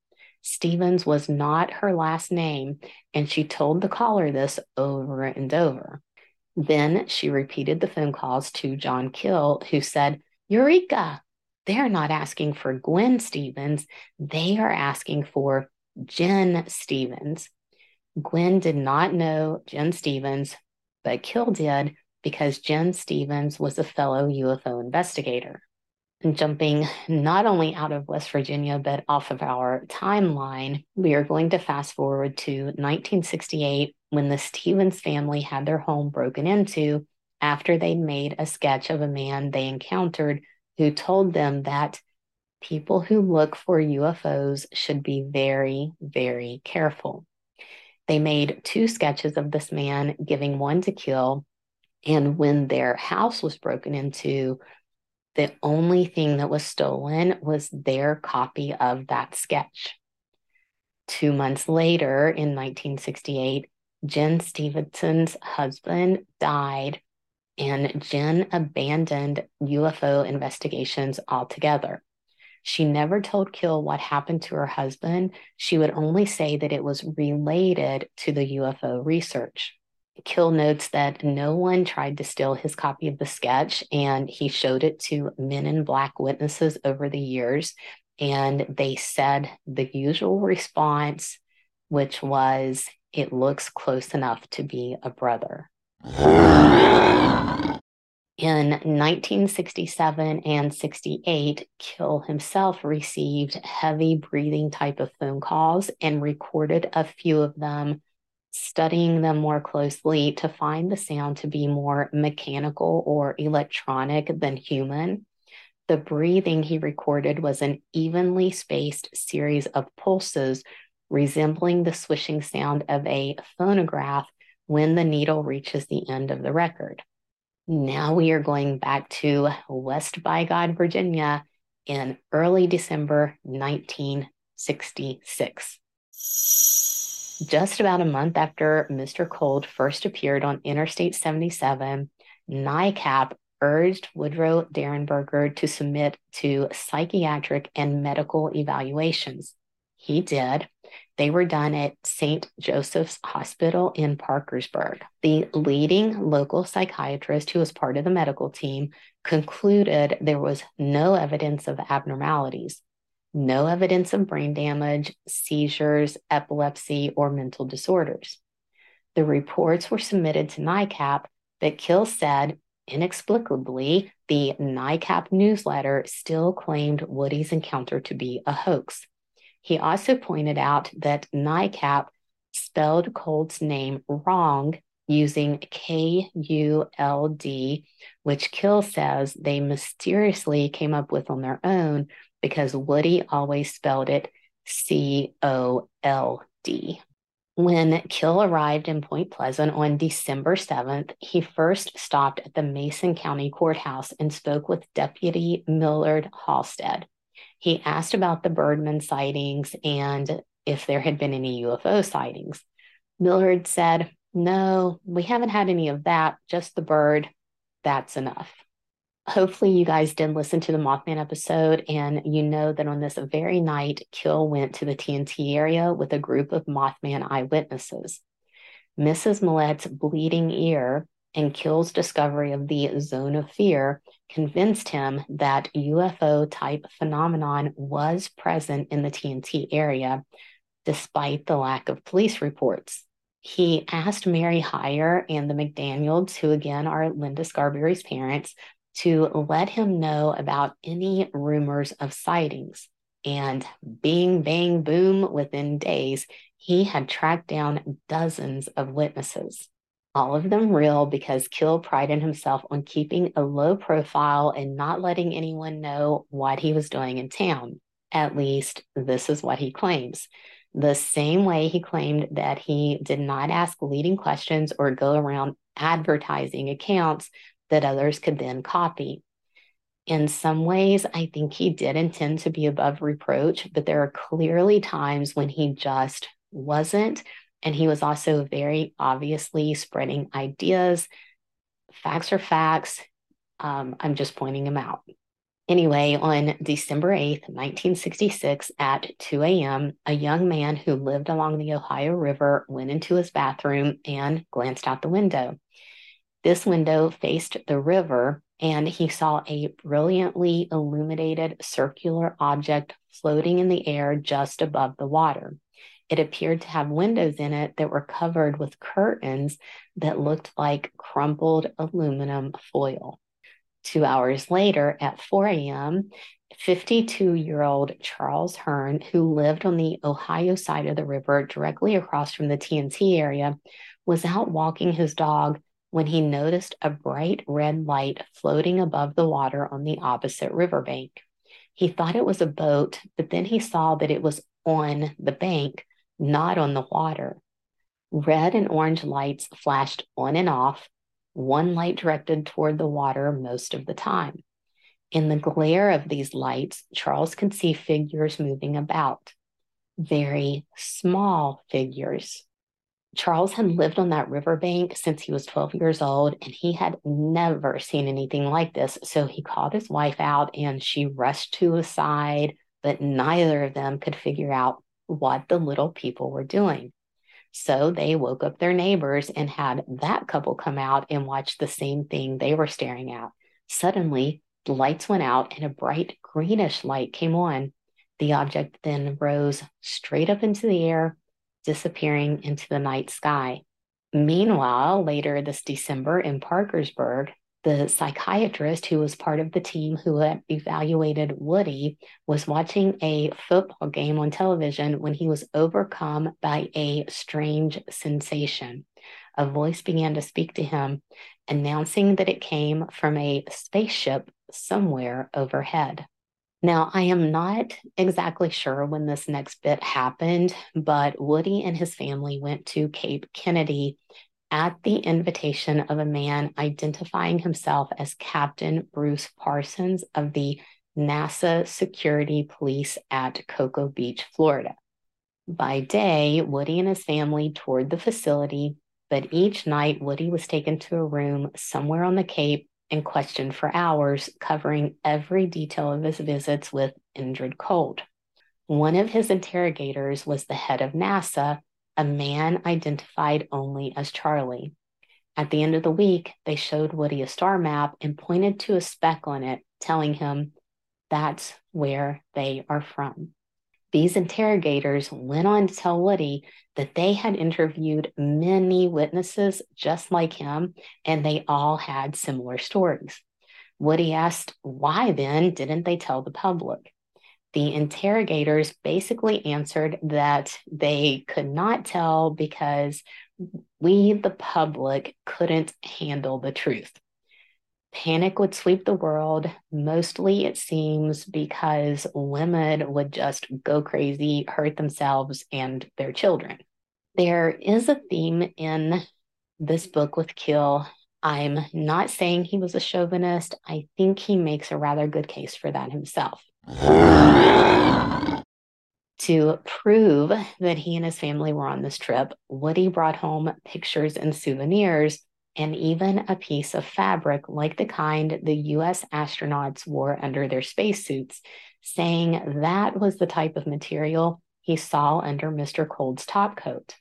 Stevens was not her last name, and she told the caller this over and over. Then she repeated the phone calls to John Keel, who said, Eureka! They are not asking for Gwen Stevens, they are asking for Jen Stevens. Gwen did not know Jen Stevens, but Keel did because Jen Stevens was a fellow UFO investigator jumping not only out of West Virginia, but off of our timeline, we are going to fast forward to 1968 when the Stevens family had their home broken into after they made a sketch of a man they encountered who told them that people who look for UFOs should be very, very careful. They made two sketches of this man, giving one to Keel. And when their house was broken into, The only thing that was stolen was their copy of that sketch. Two months later, in 1968, Jen Stevenson's husband died, and Jen abandoned UFO investigations altogether. She never told Keel what happened to her husband. She would only say that it was related to the UFO research. Keel notes that no one tried to steal his copy of the sketch, and he showed it to men in black witnesses over the years. And they said the usual response, which was, It looks close enough to be a brother. In 1967 and 68, Keel himself received heavy breathing type of phone calls and recorded a few of them studying them more closely to find the sound to be more mechanical or electronic than human. The breathing he recorded was an evenly spaced series of pulses resembling the swishing sound of a phonograph when the needle reaches the end of the record. Now we are going back to West by God, Virginia in early December 1966. Just about a month after Mr. Cold first appeared on Interstate 77, NICAP urged Woodrow Derenberger to submit to psychiatric and medical evaluations. He did. They were done at St. Joseph's Hospital in Parkersburg. The leading local psychiatrist who was part of the medical team concluded there was no evidence of abnormalities no evidence of brain damage, seizures, epilepsy, or mental disorders. The reports were submitted to NICAP, but Keel said inexplicably the NICAP newsletter still claimed Woody's encounter to be a hoax. He also pointed out that NICAP spelled Cold's name wrong using K U L D, which Keel says they mysteriously came up with on their own because Woody always spelled it C O L D. When Keel arrived in Point Pleasant on December 7th, he first stopped at the Mason County Courthouse and spoke with Deputy Millard Halstead. He asked about the Birdman sightings and if there had been any UFO sightings. Millard said, No, we haven't had any of that, just the bird. That's enough hopefully you guys did listen to the Mothman episode and you know that on this very night, Keel went to the TNT area with a group of Mothman eyewitnesses. Mrs. Mallette's bleeding ear and Keel's discovery of the zone of fear convinced him that UFO type phenomenon was present in the TNT area, despite the lack of police reports. He asked Mary Hyre and the McDaniels, who again are Linda Scarberry's parents, to let him know about any rumors of sightings. And bing, bang, boom, within days, he had tracked down dozens of witnesses. All of them real because Keel prided himself on keeping a low profile and not letting anyone know what he was doing in town. At least, this is what he claims. The same way he claimed that he did not ask leading questions or go around advertising accounts that others could then copy. In some ways, I think he did intend to be above reproach, but there are clearly times when he just wasn't. And he was also very obviously spreading ideas. Facts are facts. Um, I'm just pointing them out. Anyway, on December 8th, 1966, at 2 a.m., a young man who lived along the Ohio River went into his bathroom and glanced out the window. This window faced the river, and he saw a brilliantly illuminated circular object floating in the air just above the water. It appeared to have windows in it that were covered with curtains that looked like crumpled aluminum foil. Two hours later, at 4 a.m., 52 year old Charles Hearn, who lived on the Ohio side of the river directly across from the TNT area, was out walking his dog when he noticed a bright red light floating above the water on the opposite riverbank. He thought it was a boat, but then he saw that it was on the bank, not on the water. Red and orange lights flashed on and off, one light directed toward the water most of the time. In the glare of these lights, Charles could see figures moving about, very small figures. Charles had lived on that riverbank since he was 12 years old, and he had never seen anything like this. So he called his wife out and she rushed to his side, but neither of them could figure out what the little people were doing. So they woke up their neighbors and had that couple come out and watch the same thing they were staring at. Suddenly, the lights went out and a bright greenish light came on. The object then rose straight up into the air, disappearing into the night sky. Meanwhile, later this December in Parkersburg, the psychiatrist who was part of the team who had evaluated Woody was watching a football game on television when he was overcome by a strange sensation. A voice began to speak to him, announcing that it came from a spaceship somewhere overhead. Now, I am not exactly sure when this next bit happened, but Woody and his family went to Cape Kennedy at the invitation of a man identifying himself as Captain Bruce Parsons of the NASA Security Police at Cocoa Beach, Florida. By day, Woody and his family toured the facility, but each night Woody was taken to a room somewhere on the Cape and questioned for hours, covering every detail of his visits with Indrid Cold. One of his interrogators was the head of NASA, a man identified only as Charlie. At the end of the week, they showed Woody a star map and pointed to a speck on it, telling him that's where they are from. These interrogators went on to tell Woody that they had interviewed many witnesses just like him, and they all had similar stories. Woody asked, Why then didn't they tell the public? The interrogators basically answered that they could not tell because we, the public, couldn't handle the truth. Panic would sweep the world. Mostly, it seems, because women would just go crazy, hurt themselves and their children. There is a theme in this book with Keel. I'm not saying he was a chauvinist. I think he makes a rather good case for that himself. To prove that he and his family were on this trip, Woody brought home pictures and souvenirs and even a piece of fabric like the kind the US astronauts wore under their spacesuits, saying that was the type of material he saw under Mr. Cold's topcoat.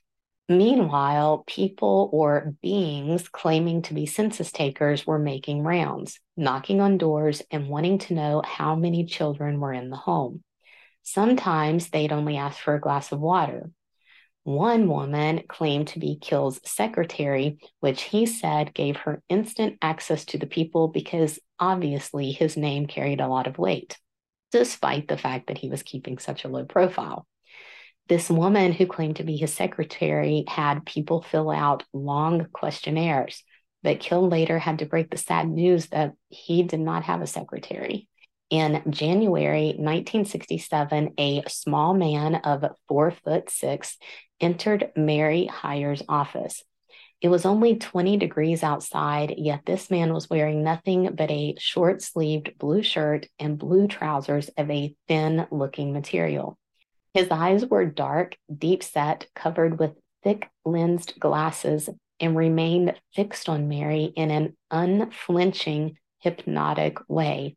Meanwhile, people or beings claiming to be census takers were making rounds, knocking on doors, and wanting to know how many children were in the home. Sometimes they'd only ask for a glass of water. One woman claimed to be Keel's secretary, which he said gave her instant access to the people because obviously his name carried a lot of weight, despite the fact that he was keeping such a low profile. This woman who claimed to be his secretary had people fill out long questionnaires, but Keel later had to break the sad news that he did not have a secretary. In January 1967, a small man of four foot six entered Mary Hyre's office. It was only 20 degrees outside, yet this man was wearing nothing but a short sleeved blue shirt and blue trousers of a thin looking material. His eyes were dark, deep set, covered with thick lensed glasses, and remained fixed on Mary in an unflinching, hypnotic way.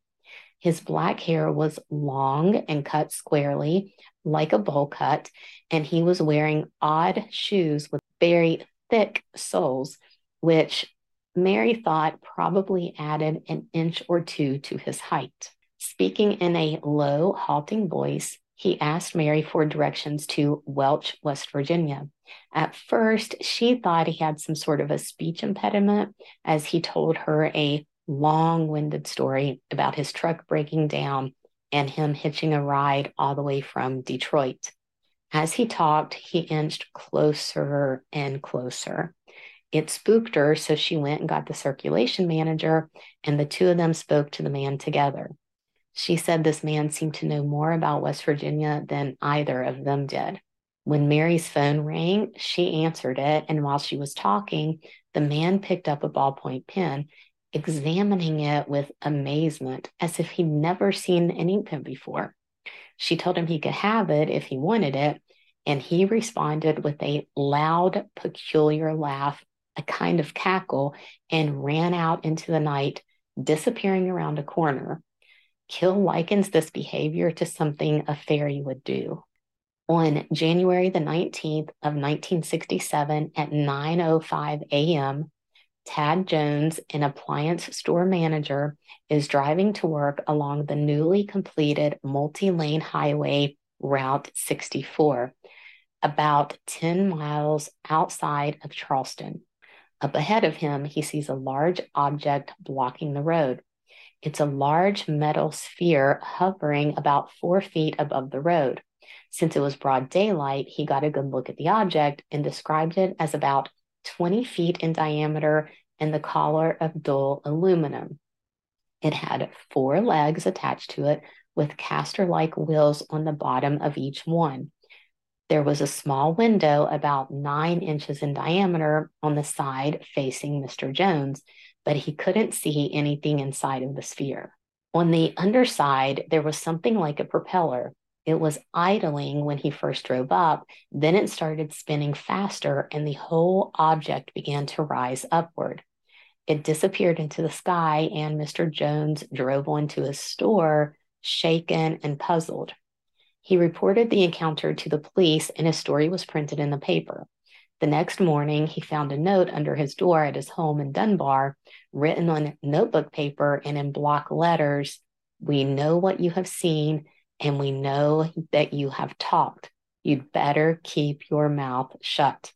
His black hair was long and cut squarely, like a bowl cut, and he was wearing odd shoes with very thick soles, which Mary thought probably added an inch or two to his height. Speaking in a low, halting voice, he asked Mary for directions to Welch, West Virginia. At first, she thought he had some sort of a speech impediment as he told her a long winded story about his truck breaking down and him hitching a ride all the way from Detroit. As he talked, he inched closer and closer. It spooked her, so she went and got the circulation manager, and the two of them spoke to the man together. She said this man seemed to know more about West Virginia than either of them did. When Mary's phone rang, she answered it, and while she was talking, the man picked up a ballpoint pen examining it with amazement as if he'd never seen an ink pen before. She told him he could have it if he wanted it, and he responded with a loud, peculiar laugh, a kind of cackle, and ran out into the night, disappearing around a corner. Keel likens this behavior to something a fairy would do. On January the 19th of 1967 at 9:05 a.m., Tad Jones, an appliance store manager, is driving to work along the newly completed multi lane highway Route 64, about 10 miles outside of Charleston. Up ahead of him, he sees a large object blocking the road. It's a large metal sphere hovering about four feet above the road. Since it was broad daylight, he got a good look at the object and described it as about 20 feet in diameter and the color of dull aluminum. It had four legs attached to it with caster like wheels on the bottom of each one. There was a small window about nine inches in diameter on the side facing Mr. Jones, but he couldn't see anything inside of the sphere. On the underside, there was something like a propeller. It was idling when he first drove up, then it started spinning faster, and the whole object began to rise upward. It disappeared into the sky, and Mr. Jones drove on to his store, shaken and puzzled. He reported the encounter to the police, and his story was printed in the paper. The next morning, he found a note under his door at his home in Dunbar, written on notebook paper and in block letters We know what you have seen, and we know that you have talked. You'd better keep your mouth shut.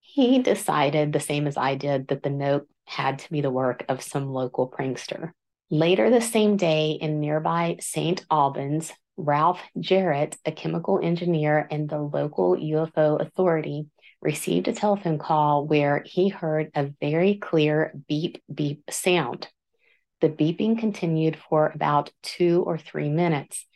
He decided, the same as I did, that the note had to be the work of some local prankster. Later the same day, in nearby St. Albans, Ralph Jarrett, a chemical engineer and the local UFO authority, received a telephone call where he heard a very clear beep beep sound. The beeping continued for about two or three minutes.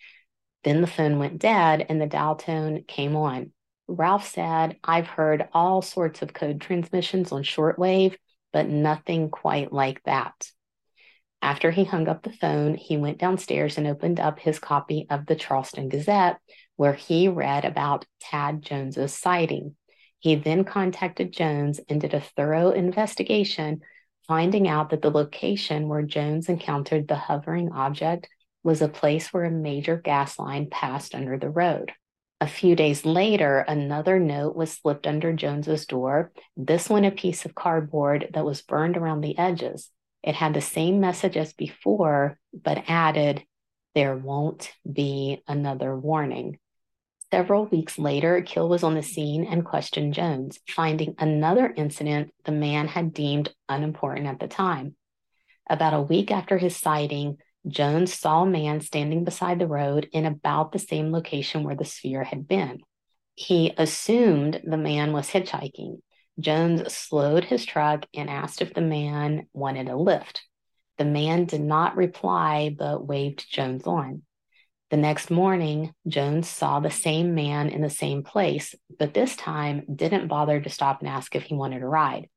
Then the phone went dead and the dial tone came on. Ralph said, I've heard all sorts of code transmissions on shortwave, but nothing quite like that. After he hung up the phone, he went downstairs and opened up his copy of the Charleston Gazette, where he read about Tad Jones's sighting. He then contacted Jones and did a thorough investigation, finding out that the location where Jones encountered the hovering object was a place where a major gas line passed under the road. A few days later, another note was slipped under Jones's door, this one a piece of cardboard that was burned around the edges. It had the same message as before, but added, There won't be another warning. Several weeks later, Keel was on the scene and questioned Jones, finding another incident the man had deemed unimportant at the time. About a week after his sighting, Jones saw a man standing beside the road in about the same location where the sphere had been. He assumed the man was hitchhiking. Jones slowed his truck and asked if the man wanted a lift. The man did not reply, but waved Jones on. The next morning, Jones saw the same man in the same place, but this time didn't bother to stop and ask if he wanted a ride.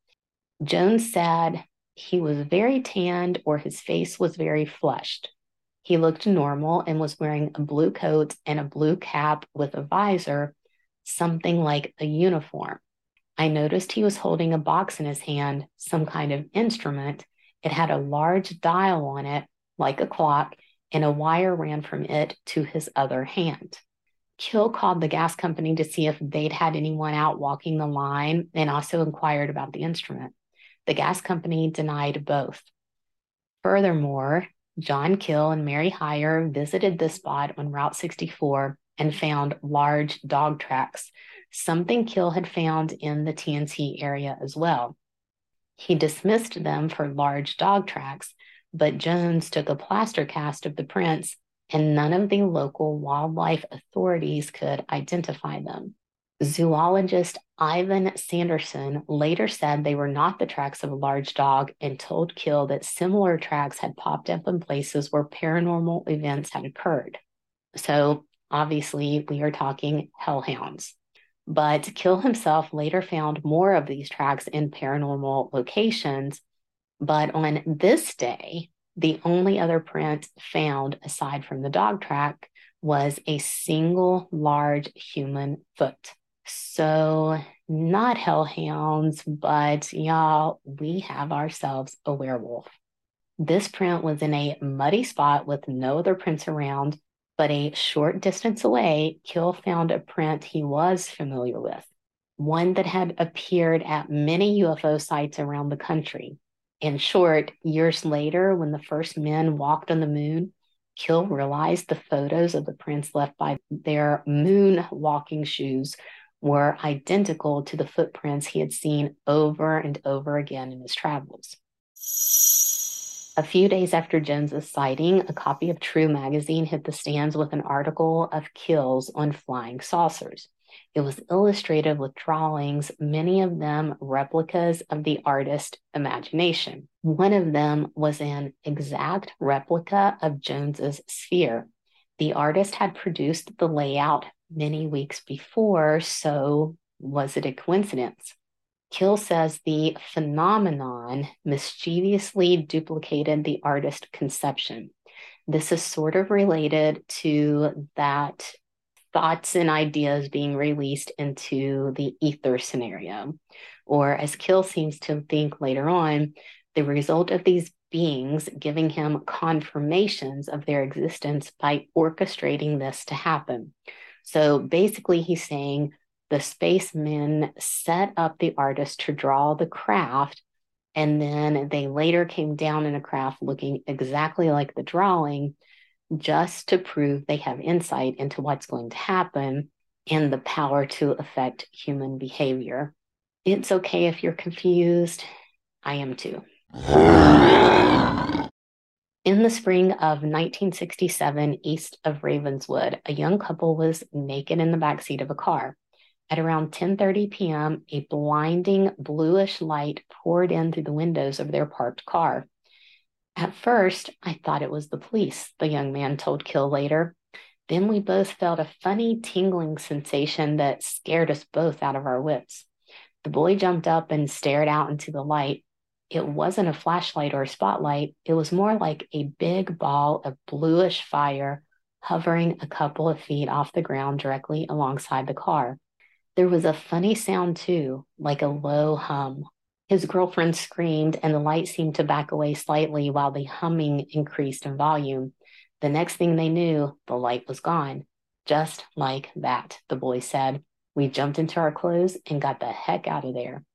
Jones said he was very tanned or his face was very flushed. He looked normal and was wearing a blue coat and a blue cap with a visor, something like a uniform. I noticed he was holding a box in his hand, some kind of instrument. It had a large dial on it, like a clock, and a wire ran from it to his other hand. Keel called the gas company to see if they'd had anyone out walking the line and also inquired about the instrument. The gas company denied both. Furthermore, John Keel and Mary Hyre visited the spot on Route 64 and found large dog tracks, something Keel had found in the TNT area as well. He dismissed them for large dog tracks, but Jones took a plaster cast of the prints, and none of the local wildlife authorities could identify them. Zoologist Ivan Sanderson later said they were not the tracks of a large dog and told Keel that similar tracks had popped up in places where paranormal events had occurred. So, obviously, we are talking hellhounds. But Keel himself later found more of these tracks in paranormal locations But on this day, the only other print found aside from the dog track was a single large human foot. So, not hellhounds, but y'all, we have ourselves a werewolf. This print was in a muddy spot with no other prints around, but a short distance away, Keel found a print he was familiar with, one that had appeared at many UFO sites around the country. In short, years later, when the first men walked on the moon, Keel realized the photos of the prints left by their moon walking shoes were identical to the footprints he had seen over and over again in his travels. A few days after Jones's sighting, a copy of True magazine hit the stands with an article of Keel's on flying saucers. It was illustrated with drawings, many of them replicas of the artist's imagination. One of them was an exact replica of Jones's sphere. The artist had produced the layout many weeks before, so was it a coincidence? Keel says the phenomenon mischievously duplicated the artist conception. This is sort of related to that thoughts and ideas being released into the ether scenario. Or, as Keel seems to think later on, the result of these beings giving him confirmations of their existence by orchestrating this to happen. So basically, he's saying the spacemen set up the artist to draw the craft and then they later came down in a craft looking exactly like the drawing just to prove they have insight into what's going to happen and the power to affect human behavior. It's okay if you're confused. I am too. In the spring of 1967, east of Ravenswood, a young couple was naked in the backseat of a car. At around 10:30 p.m., a blinding bluish light poured in through the windows of their parked car. At first, I thought it was the police, the young man told Keel later. Then we both felt a funny tingling sensation that scared us both out of our wits. The boy jumped up and stared out into the light. It wasn't a flashlight or a spotlight, it was more like a big ball of bluish fire hovering a couple of feet off the ground directly alongside the car. There was a funny sound too, like a low hum. His girlfriend screamed, and the light seemed to back away slightly while the humming increased in volume. The next thing they knew, the light was gone. Just like that, the boy said. We jumped into our clothes and got the heck out of there.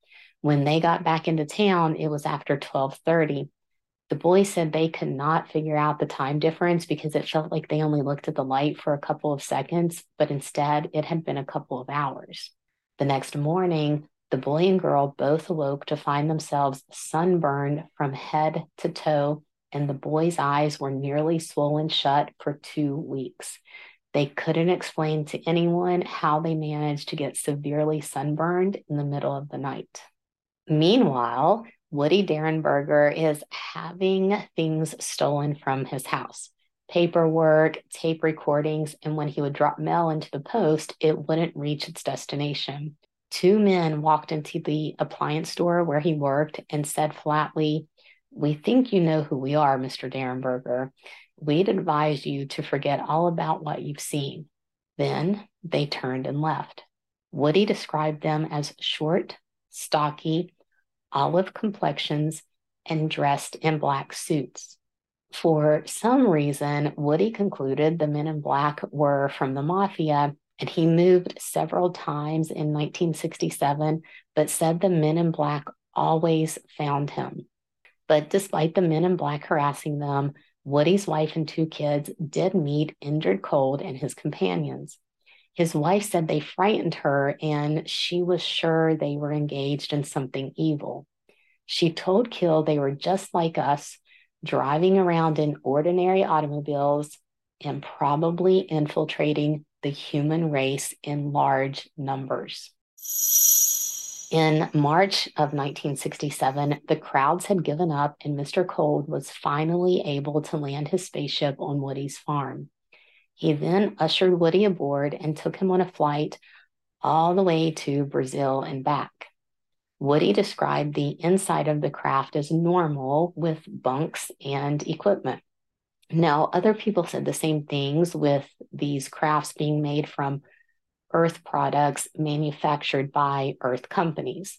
When they got back into town, it was after 1230. The boy said they could not figure out the time difference because it felt like they only looked at the light for a couple of seconds, but instead it had been a couple of hours. The next morning, the boy and girl both awoke to find themselves sunburned from head to toe, and the boy's eyes were nearly swollen shut for two weeks. They couldn't explain to anyone how they managed to get severely sunburned in the middle of the night. Meanwhile, Woody Derenberger is having things stolen from his house paperwork, tape recordings, and when he would drop mail into the post, it wouldn't reach its destination. Two men walked into the appliance store where he worked and said flatly, We think you know who we are, Mr. Derenberger. We'd advise you to forget all about what you've seen. Then they turned and left. Woody described them as short, stocky, olive complexions, and dressed in black suits. For some reason, Woody concluded the men in black were from the mafia, and he moved several times in 1967, but said the men in black always found him. But despite the men in black harassing them, Woody's wife and two kids did meet Indrid Cold and his companions. His wife said they frightened her and she was sure they were engaged in something evil. She told Keel they were just like us, driving around in ordinary automobiles and probably infiltrating the human race in large numbers. In March of 1967, the crowds had given up, and Mr. Cold was finally able to land his spaceship on Woody's farm. He then ushered Woody aboard and took him on a flight all the way to Brazil and back. Woody described the inside of the craft as normal with bunks and equipment. Now, other people said the same things with these crafts being made from earth products manufactured by earth companies.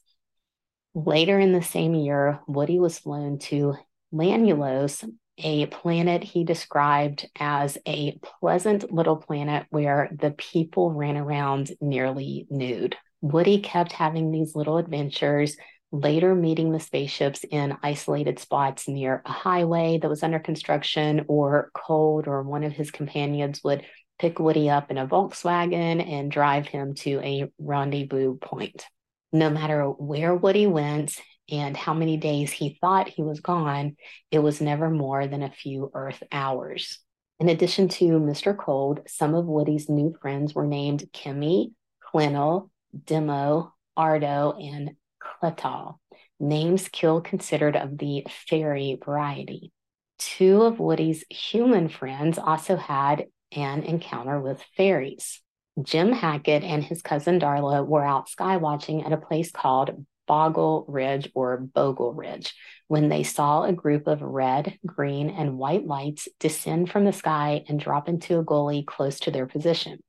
Later in the same year, Woody was flown to Lanulos, a planet he described as a pleasant little planet where the people ran around nearly nude. Woody kept having these little adventures, later meeting the spaceships in isolated spots near a highway that was under construction or cold, or one of his companions would pick Woody up in a Volkswagen and drive him to a rendezvous point. No matter where Woody went and how many days he thought he was gone, it was never more than a few Earth hours. In addition to Mr. Cold, some of Woody's new friends were named Kimmy, Clennell, Demo, Ardo, and Cletal, names Keel considered of the fairy variety. Two of Woody's human friends also had an encounter with fairies. Jim Hackett and his cousin Darla were out sky watching at a place called Boggle Ridge or Bogle Ridge when they saw a group of red, green, and white lights descend from the sky and drop into a gully close to their position.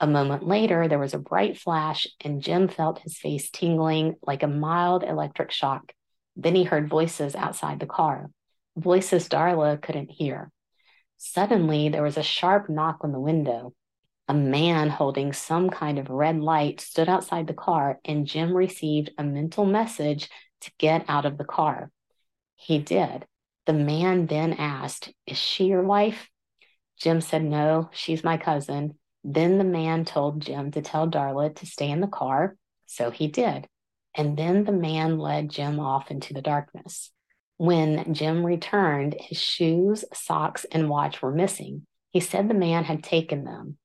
A moment later, there was a bright flash, and Jim felt his face tingling like a mild electric shock. Then he heard voices outside the car, voices Darla couldn't hear. Suddenly, there was a sharp knock on the window. A man holding some kind of red light stood outside the car, and Jim received a mental message to get out of the car. He did. The man then asked, Is she your wife? Jim said, No, she's my cousin. Then the man told Jim to tell Darla to stay in the car, so he did. And then the man led Jim off into the darkness. When Jim returned, his shoes, socks, and watch were missing. He said the man had taken them.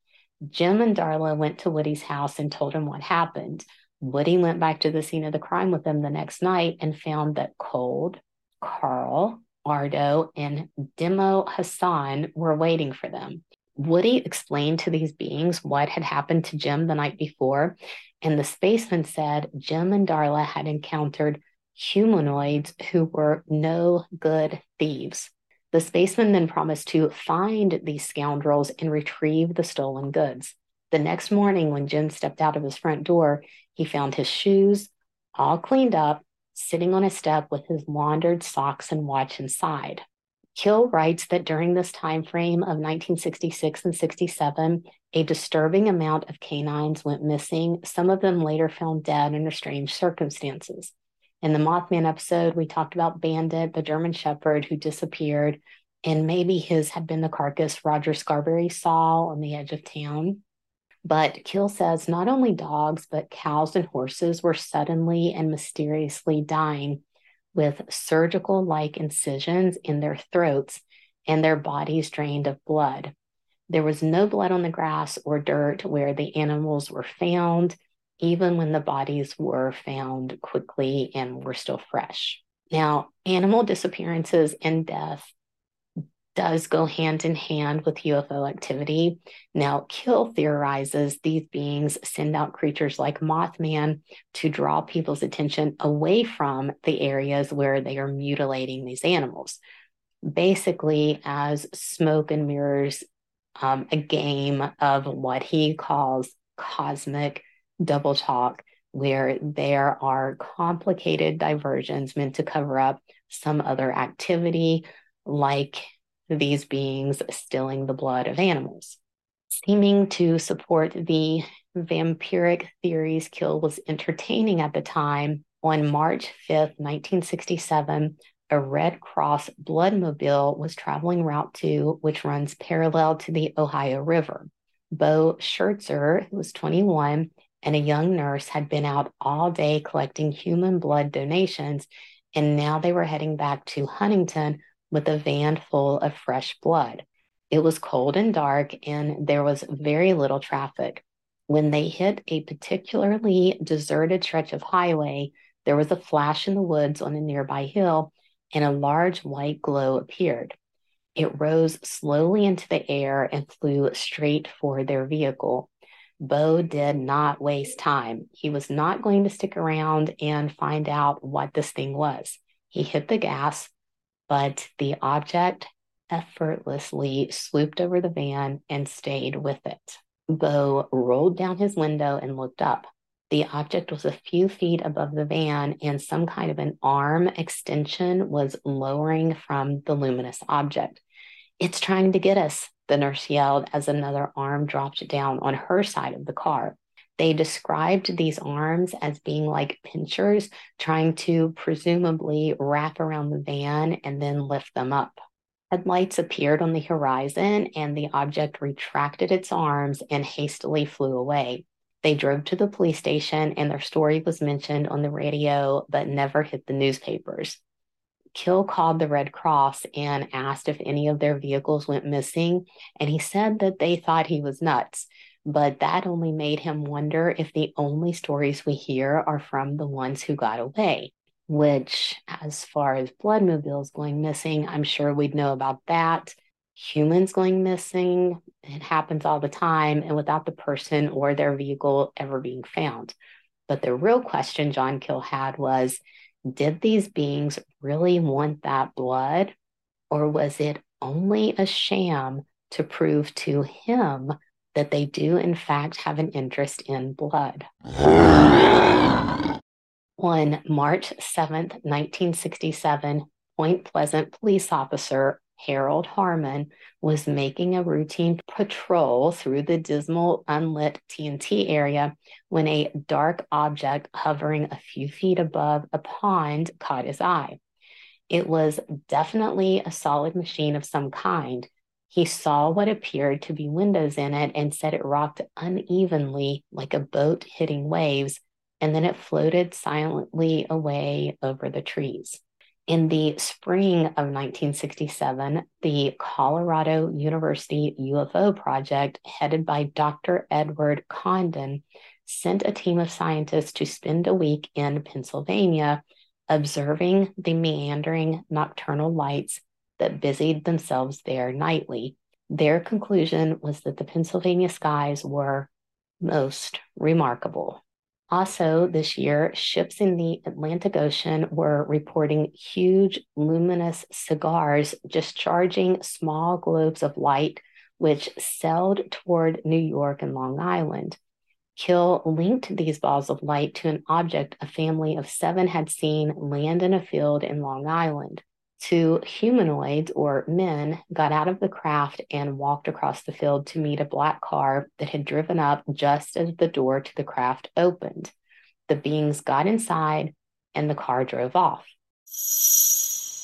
Jim and Darla went to Woody's house and told him what happened. Woody went back to the scene of the crime with them the next night and found that Cold, Carl, Ardo, and Demo Hassan were waiting for them. Woody explained to these beings what had happened to Jim the night before, and the spaceman said Jim and Darla had encountered humanoids who were no good thieves. The spaceman then promised to find these scoundrels and retrieve the stolen goods. The next morning, when Jim stepped out of his front door, he found his shoes all cleaned up, sitting on a step with his laundered socks and watch inside. Keel writes that during this time frame of 1966 and 67, a disturbing amount of canines went missing, some of them later found dead under strange circumstances. In the Mothman episode, we talked about Bandit, the German Shepherd who disappeared, and maybe his had been the carcass Roger Scarberry saw on the edge of town. But Keel says not only dogs, but cows and horses were suddenly and mysteriously dying with surgical like incisions in their throats and their bodies drained of blood. There was no blood on the grass or dirt where the animals were found, even when the bodies were found quickly and were still fresh. Now, animal disappearances and death does go hand in hand with UFO activity. Now, Keel theorizes these beings send out creatures like Mothman to draw people's attention away from the areas where they are mutilating these animals. Basically, as smoke and mirrors, um, a game of what he calls cosmic double talk, where there are complicated diversions meant to cover up some other activity like these beings stealing the blood of animals. Seeming to support the vampiric theories Keel was entertaining at the time, on March 5th, 1967, a Red Cross bloodmobile was traveling Route 2, which runs parallel to the Ohio River. Bo Schertzer, who was 21, and a young nurse had been out all day collecting human blood donations, and now they were heading back to Huntington with a van full of fresh blood. It was cold and dark, and there was very little traffic. When they hit a particularly deserted stretch of highway, there was a flash in the woods on a nearby hill, and a large white glow appeared. It rose slowly into the air and flew straight for their vehicle. Bo did not waste time. He was not going to stick around and find out what this thing was. He hit the gas, but the object effortlessly swooped over the van and stayed with it. Bo rolled down his window and looked up. The object was a few feet above the van, and some kind of an arm extension was lowering from the luminous object. It's trying to get us, the nurse yelled as another arm dropped down on her side of the car. They described these arms as being like pinchers trying to presumably wrap around the van and then lift them up. Headlights appeared on the horizon and the object retracted its arms and hastily flew away. They drove to the police station and their story was mentioned on the radio but never hit the newspapers. Keel called the Red Cross and asked if any of their vehicles went missing, and he said that they thought he was nuts. But that only made him wonder if the only stories we hear are from the ones who got away, which, as far as bloodmobiles going missing, I'm sure we'd know about that humans going missing. It happens all the time and without the person or their vehicle ever being found. But the real question John Keel had was did these beings really want that blood? Or was it only a sham to prove to him that they do, in fact, have an interest in blood? On March 7th, 1967, Point Pleasant police officer Harold Harmon was making a routine patrol through the dismal, unlit TNT area when a dark object hovering a few feet above a pond caught his eye. It was definitely a solid machine of some kind. He saw what appeared to be windows in it and said it rocked unevenly like a boat hitting waves, and then it floated silently away over the trees. In the spring of 1967, the Colorado University UFO project, headed by Dr. Edward Condon, sent a team of scientists to spend a week in Pennsylvania observing the meandering nocturnal lights that busied themselves there nightly. Their conclusion was that the Pennsylvania skies were most remarkable. Also, this year, ships in the Atlantic Ocean were reporting huge luminous cigars discharging small globes of light, which sailed toward New York and Long Island. Keel linked these balls of light to an object a family of seven had seen land in a field in Long Island. Two humanoids or men got out of the craft and walked across the field to meet a black car that had driven up just as the door to the craft opened. The beings got inside and the car drove off.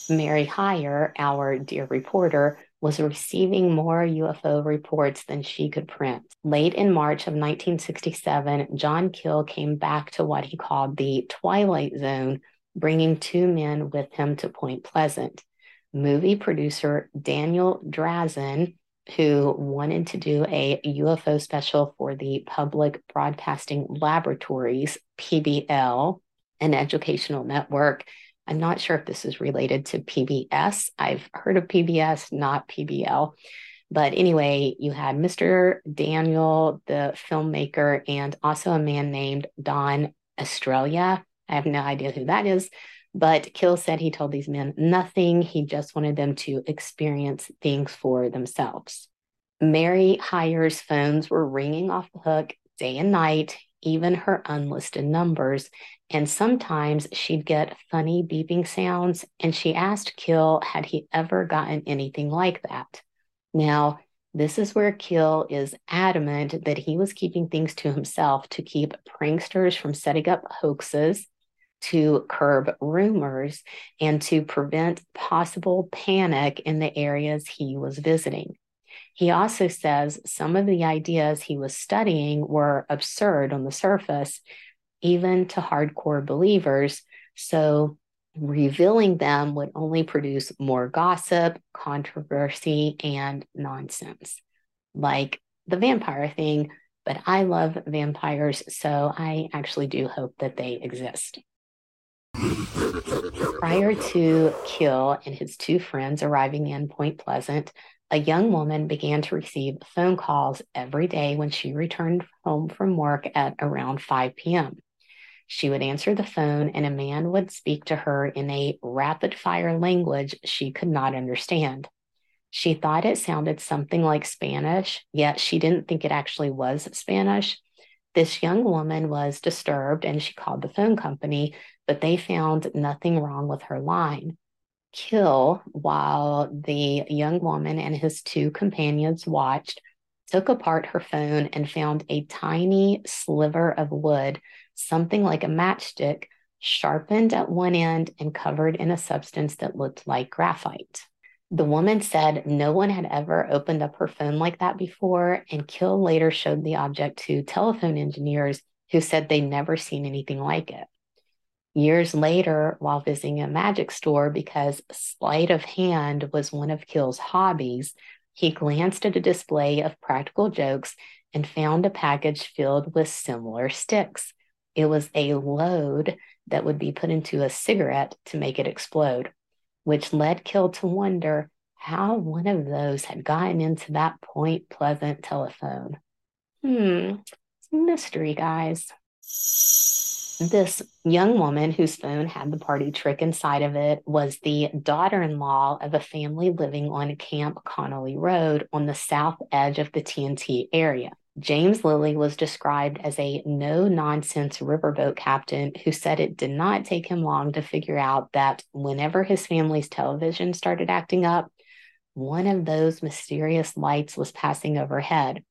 Mary Hyre, our dear reporter, was receiving more UFO reports than she could print. Late in March of 1967, John Keel came back to what he called the Twilight Zone bringing two men with him to Point Pleasant. Movie producer Daniel Drazen, who wanted to do a UFO special for the Public Broadcasting Laboratories, PBL, an educational network. I'm not sure if this is related to PBS. I've heard of PBS, not PBL. But anyway, you had Mr. Daniel, the filmmaker, and also a man named Don Estrella I have no idea who that is. But Keel said he told these men nothing. He just wanted them to experience things for themselves. Mary Hyre's phones were ringing off the hook day and night, even her unlisted numbers. And sometimes she'd get funny beeping sounds. And she asked Keel, had he ever gotten anything like that? Now, this is where Keel is adamant that he was keeping things to himself to keep pranksters from setting up hoaxes to curb rumors and to prevent possible panic in the areas he was visiting. He also says some of the ideas he was studying were absurd on the surface, even to hardcore believers. So, revealing them would only produce more gossip, controversy, and nonsense, like the vampire thing. But I love vampires, so I actually do hope that they exist. Prior to Keel and his two friends arriving in Point Pleasant, a young woman began to receive phone calls every day when she returned home from work at around 5 p.m. She would answer the phone, and a man would speak to her in a rapid fire language she could not understand. She thought it sounded something like Spanish, yet she didn't think it actually was Spanish. This young woman was disturbed and she called the phone company, but they found nothing wrong with her line. Keel, while the young woman and his two companions watched, took apart her phone and found a tiny sliver of wood, something like a matchstick, sharpened at one end and covered in a substance that looked like graphite. The woman said no one had ever opened up her phone like that before, and Keel later showed the object to telephone engineers who said they'd never seen anything like it. Years later, while visiting a magic store because sleight of hand was one of Keel's hobbies, he glanced at a display of practical jokes and found a package filled with similar sticks. It was a load that would be put into a cigarette to make it explode which led Keel to wonder how one of those had gotten into that Point Pleasant telephone. Hmm, it's a mystery, guys. This young woman whose phone had the party trick inside of it was the daughter in law of a family living on Camp Conley Road on the south edge of the TNT area. James Lilly was described as a no nonsense riverboat captain who said it did not take him long to figure out that whenever his family's television started acting up, one of those mysterious lights was passing overhead.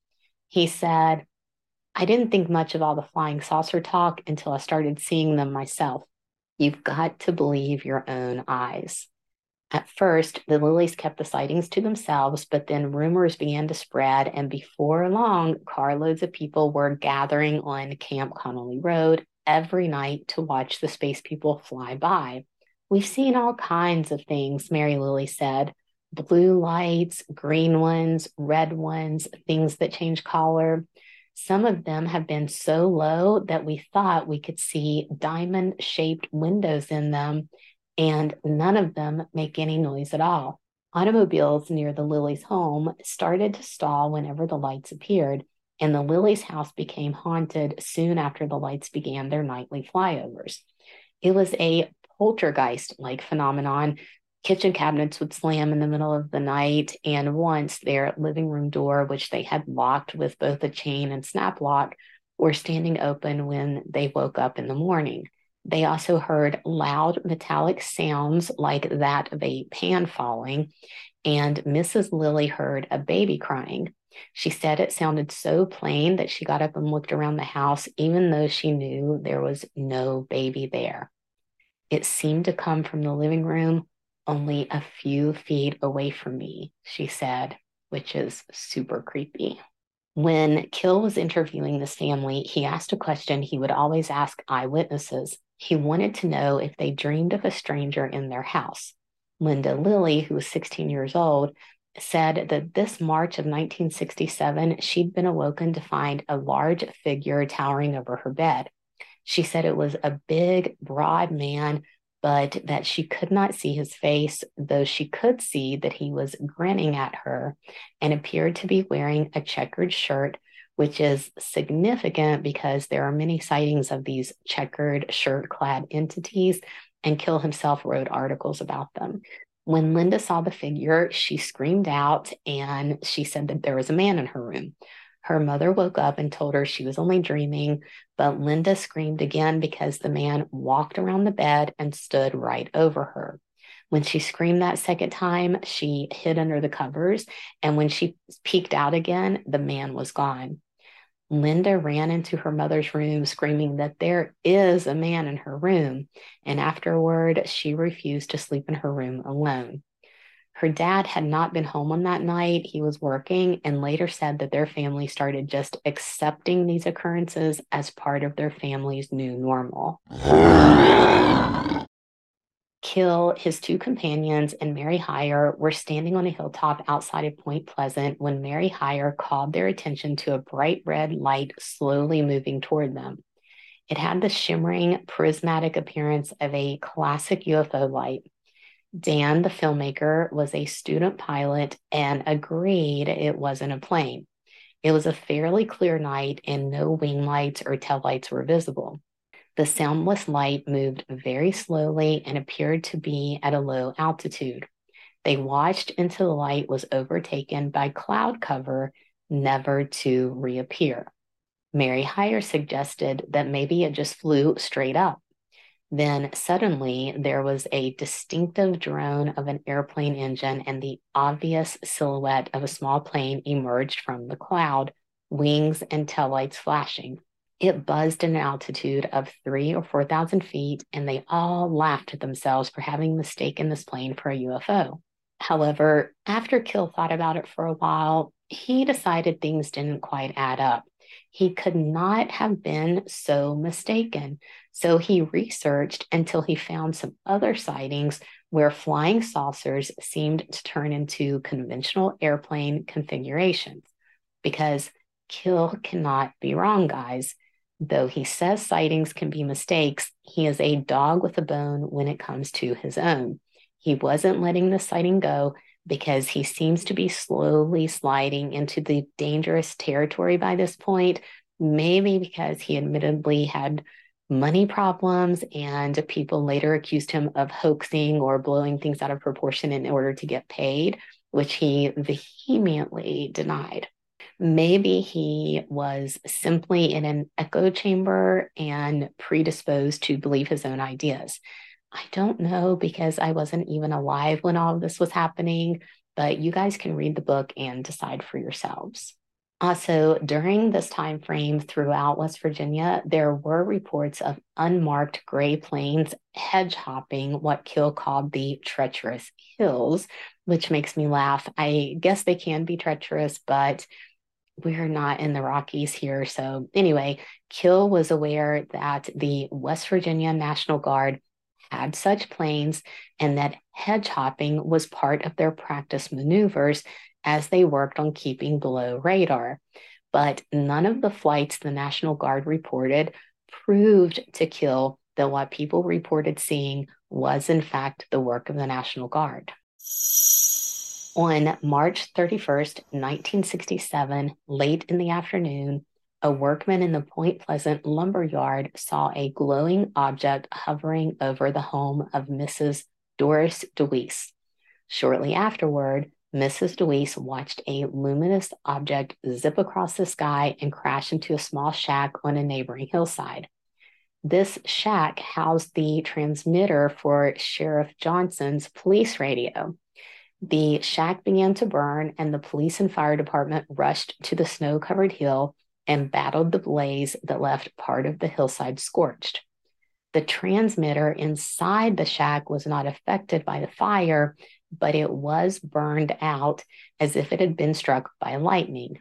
He said, I didn't think much of all the flying saucer talk until I started seeing them myself. You've got to believe your own eyes. At first, the Lillys kept the sightings to themselves, but then rumors began to spread, and before long, carloads of people were gathering on Camp Conley Road every night to watch the space people fly by. We've seen all kinds of things, Mary Lilly said blue lights, green ones, red ones, things that change color. Some of them have been so low that we thought we could see diamond shaped windows in them and none of them make any noise at all. Automobiles near the Lillys' home started to stall whenever the lights appeared, and the Lillys' house became haunted soon after the lights began their nightly flyovers. It was a poltergeist like phenomenon. Kitchen cabinets would slam in the middle of the night, and once their living room door, which they had locked with both a chain and snap lock, were standing open when they woke up in the morning. They also heard loud metallic sounds like that of a pan falling, and Mrs. Lilly heard a baby crying. She said it sounded so plain that she got up and looked around the house, even though she knew there was no baby there. It seemed to come from the living room only a few feet away from me, she said, which is super creepy. When Keel was interviewing this family, he asked a question he would always ask eyewitnesses he wanted to know if they dreamed of a stranger in their house. Linda Lilly, who was 16 years old, said that this March of 1967, she'd been awoken to find a large figure towering over her bed. She said it was a big, broad man, but that she could not see his face, though she could see that he was grinning at her and appeared to be wearing a checkered shirt which is significant because there are many sightings of these checkered shirt clad entities, and Keel himself wrote articles about them. When Linda saw the figure, she screamed out and she said that there was a man in her room. Her mother woke up and told her she was only dreaming, but Linda screamed again because the man walked around the bed and stood right over her. When she screamed that second time, she hid under the covers. And when she peeked out again, the man was gone. Linda ran into her mother's room screaming that there is a man in her room, and afterward, she refused to sleep in her room alone. Her dad had not been home on that night. He was working and later said that their family started just accepting these occurrences as part of their family's new normal. Keel, his two companions, and Mary Hyre were standing on a hilltop outside of Point Pleasant when Mary Hyre called their attention to a bright red light slowly moving toward them. It had the shimmering, prismatic appearance of a classic UFO light. Dan, the filmmaker, was a student pilot and agreed it wasn't a plane. It was a fairly clear night and no wing lights or tail lights were visible. The soundless light moved very slowly and appeared to be at a low altitude. They watched until the light was overtaken by cloud cover, never to reappear. Mary Hyre suggested that maybe it just flew straight up. Then suddenly there was a distinctive drone of an airplane engine, and the obvious silhouette of a small plane emerged from the cloud, wings and taillights flashing. It buzzed at an altitude of three or 4,000 feet, and they all laughed at themselves for having mistaken this plane for a UFO. However, after Keel thought about it for a while, he decided things didn't quite add up. He could not have been so mistaken. So he researched until he found some other sightings where flying saucers seemed to turn into conventional airplane configurations. Because Keel cannot be wrong, guys. Though he says sightings can be mistakes, he is a dog with a bone when it comes to his own. He wasn't letting the sighting go because he seems to be slowly sliding into the dangerous territory by this point, maybe because he admittedly had money problems and people later accused him of hoaxing or blowing things out of proportion in order to get paid, which he vehemently denied. Maybe he was simply in an echo chamber and predisposed to believe his own ideas. I don't know because I wasn't even alive when all of this was happening, but you guys can read the book and decide for yourselves. Uh, also, during this time frame throughout West Virginia, there were reports of unmarked gray planes hedge hopping what Keel called the treacherous hills, which makes me laugh. I guess they can be treacherous, but we're not in the Rockies here. So, anyway, Keel was aware that the West Virginia National Guard had such planes and that hedge hopping was part of their practice maneuvers as they worked on keeping below radar. But none of the flights the National Guard reported proved to Keel, that what people reported seeing was, in fact, the work of the National Guard. On March 31st, 1967, late in the afternoon, a workman in the Point Pleasant lumber yard saw a glowing object hovering over the home of Mrs. Doris DeWeese. Shortly afterward, Mrs. DeWeese watched a luminous object zip across the sky and crash into a small shack on a neighboring hillside. This shack housed the transmitter for Sheriff Johnson's police radio. The shack began to burn, and the police and fire department rushed to the snow covered hill and battled the blaze that left part of the hillside scorched. The transmitter inside the shack was not affected by the fire, but it was burned out as if it had been struck by lightning.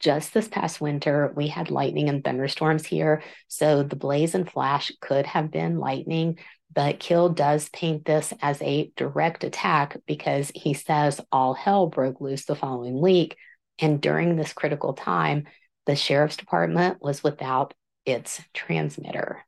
Just this past winter, we had lightning and thunderstorms here, so the blaze and flash could have been lightning, but Keel does paint this as a direct attack because he says all hell broke loose the following week. And during this critical time, the sheriff's department was without its transmitter.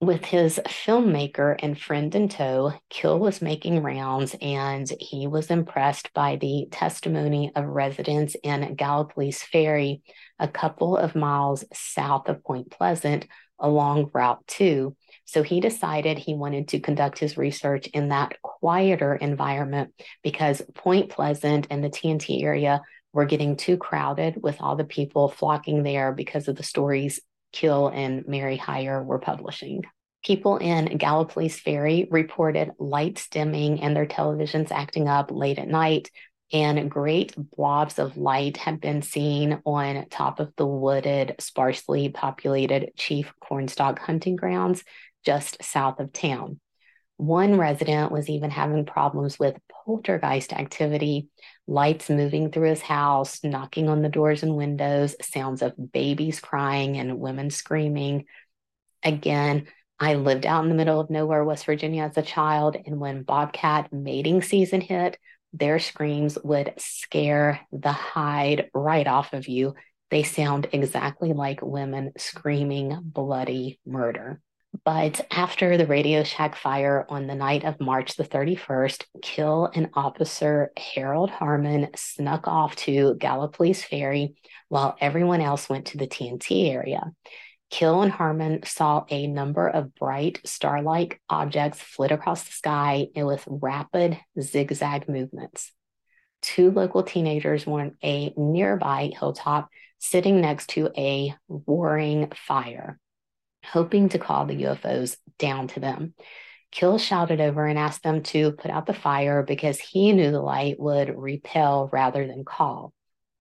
With his filmmaker and friend in tow, Keel was making rounds and he was impressed by the testimony of residents in Gallipolis Ferry, a couple of miles south of Point Pleasant along Route 2. So he decided he wanted to conduct his research in that quieter environment because Point Pleasant and the TNT area were getting too crowded with all the people flocking there because of the stories Keel and Mary Hyre were publishing. People in Gallipolis Ferry reported lights dimming and their televisions acting up late at night, and great blobs of light had been seen on top of the wooded, sparsely populated Chief Cornstalk hunting grounds just south of town. One resident was even having problems with poltergeist activity, lights moving through his house, knocking on the doors and windows, sounds of babies crying and women screaming. Again, I lived out in the middle of nowhere, West Virginia as a child, and when bobcat mating season hit, their screams would scare the hide right off of you. They sound exactly like women screaming bloody murder. But after the Radio Shack fire on the night of March the 31st, Keel and Officer Harold Harmon snuck off to Gallipolis Ferry while everyone else went to the TNT area. Keel and Harmon saw a number of bright star like objects flit across the sky with rapid zigzag movements. Two local teenagers were on a nearby hilltop sitting next to a roaring fire hoping to call the UFOs down to them. Keel shouted over and asked them to put out the fire because he knew the light would repel rather than call.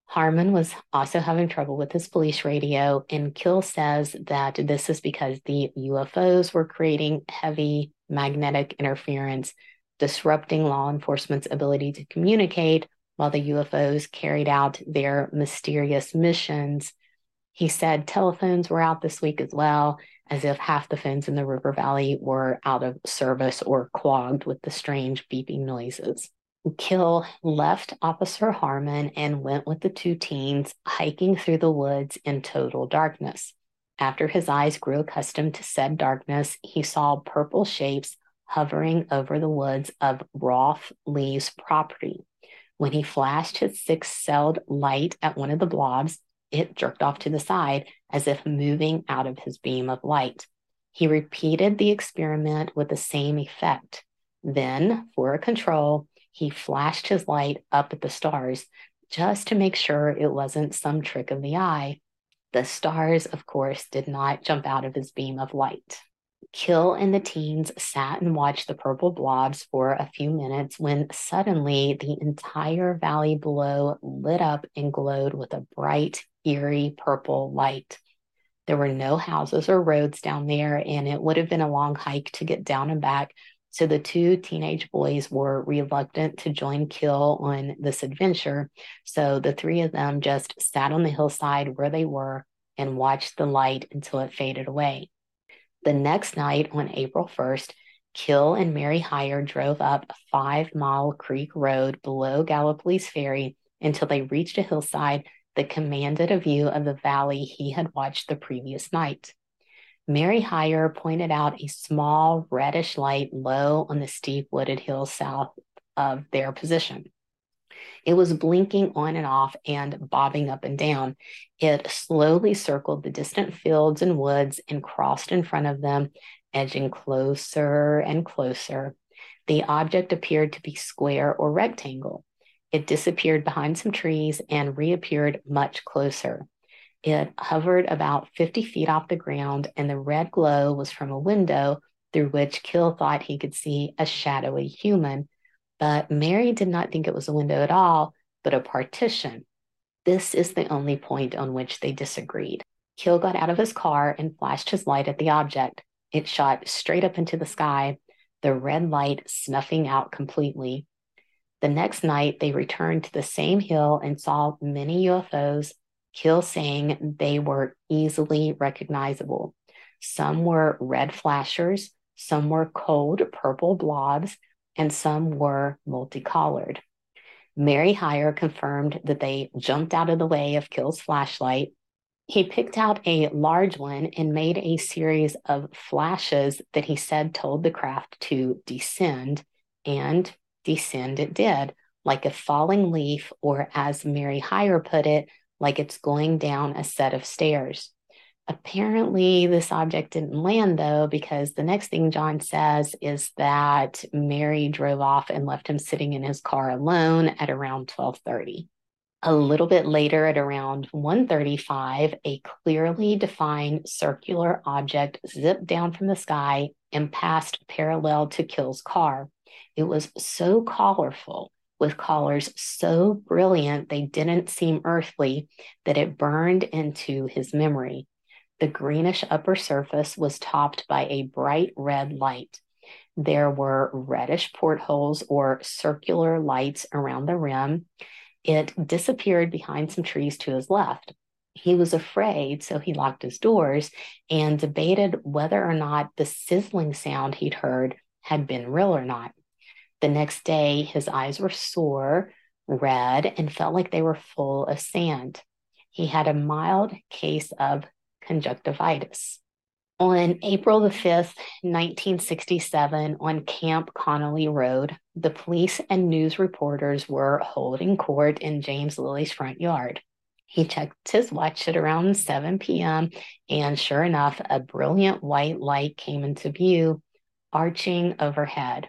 Harmon was also having trouble with his police radio, and Keel says that this is because the UFOs were creating heavy magnetic interference, disrupting law enforcement's ability to communicate while the UFOs carried out their mysterious missions. He said telephones were out this week as well, as if half the phones in the river valley were out of service or clogged with the strange beeping noises. Keel left Officer Harmon and went with the two teens hiking through the woods in total darkness. After his eyes grew accustomed to said darkness, he saw purple shapes hovering over the woods of Rolf Lee's property. When he flashed his six celled light at one of the blobs, it jerked off to the side as if moving out of his beam of light. He repeated the experiment with the same effect. Then, for a control, he flashed his light up at the stars just to make sure it wasn't some trick of the eye. The stars, of course, did not jump out of his beam of light. Keel and the teens sat and watched the purple blobs for a few minutes when suddenly the entire valley below lit up and glowed with a bright eerie purple light. There were no houses or roads down there, and it would have been a long hike to get down and back. So the two teenage boys were reluctant to join Keel on this adventure. So the three of them just sat on the hillside where they were and watched the light until it faded away. The next night on April 1st, Keel and Mary Hyre drove up Five Mile Creek Road below Gallipolis Ferry until they reached a hillside that commanded a view of the valley he had watched the previous night. Mary Hyre pointed out a small reddish light low on the steep wooded hill south of their position. It was blinking on and off and bobbing up and down. It slowly circled the distant fields and woods and crossed in front of them, edging closer and closer. The object appeared to be square or rectangle. It disappeared behind some trees and reappeared much closer. It hovered about 50 feet off the ground, and the red glow was from a window through which Keel thought he could see a shadowy human. But Mary did not think it was a window at all, but a partition. This is the only point on which they disagreed. Keel got out of his car and flashed his light at the object. It shot straight up into the sky, the red light snuffing out completely. The next night, they returned to the same hill and saw many UFOs, Keel saying they were easily recognizable. Some were red flashers, some were cold purple blobs, and some were multicolored. Mary Hyre confirmed that they jumped out of the way of Keel's flashlight. He picked out a large one and made a series of flashes that he said told the craft to descend, and descend it did, like a falling leaf, or as Mary Hyre put it, like it's going down a set of stairs. Apparently, this object didn't land though, because the next thing John says is that Mary drove off and left him sitting in his car alone at around 1230. A little bit later at around 135, a clearly defined circular object zipped down from the sky and passed parallel to Keel's car. It was so colorful, with colors so brilliant they didn't seem earthly, that it burned into his memory. The greenish upper surface was topped by a bright red light. There were reddish portholes or circular lights around the rim. It disappeared behind some trees to his left. He was afraid, so he locked his doors and debated whether or not the sizzling sound he'd heard had been real or not. The next day, his eyes were sore, red, and felt like they were full of sand. He had a mild case of conjunctivitis. On April the 5th, 1967, on Camp Conley Road, the police and news reporters were holding court in James Lilly's front yard. He checked his watch at around 7 p.m., and sure enough, a brilliant white light came into view, arching overhead.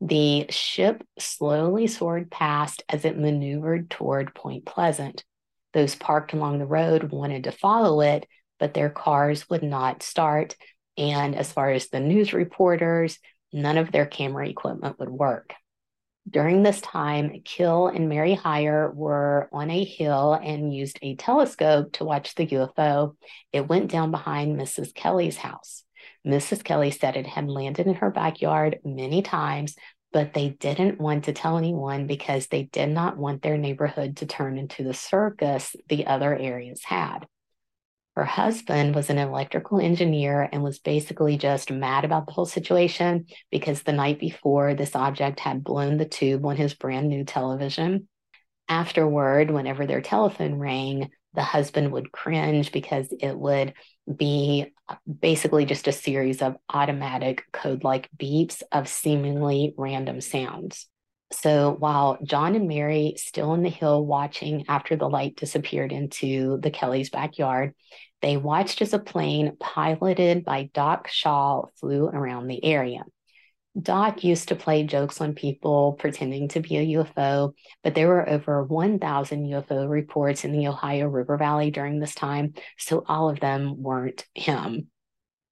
The ship slowly soared past as it maneuvered toward Point Pleasant. Those parked along the road wanted to follow it, but their cars would not start. And as far as the news reporters, none of their camera equipment would work. During this time, Keel and Mary Hyre were on a hill and used a telescope to watch the UFO. It went down behind Mrs. Kelly's house. Mrs. Kelly said it had landed in her backyard many times, but they didn't want to tell anyone because they did not want their neighborhood to turn into the circus the other areas had. Her husband was an electrical engineer and was basically just mad about the whole situation because the night before, this object had blown the tube on his brand new television. Afterward, whenever their telephone rang, the husband would cringe because it would be basically just a series of automatic code like beeps of seemingly random sounds. So while John and Mary still in the hill watching after the light disappeared into the Kelly's backyard, they watched as a plane piloted by Doc Shaw flew around the area. Doc used to play jokes on people pretending to be a UFO, but there were over 1,000 UFO reports in the Ohio River Valley during this time, so all of them weren't him.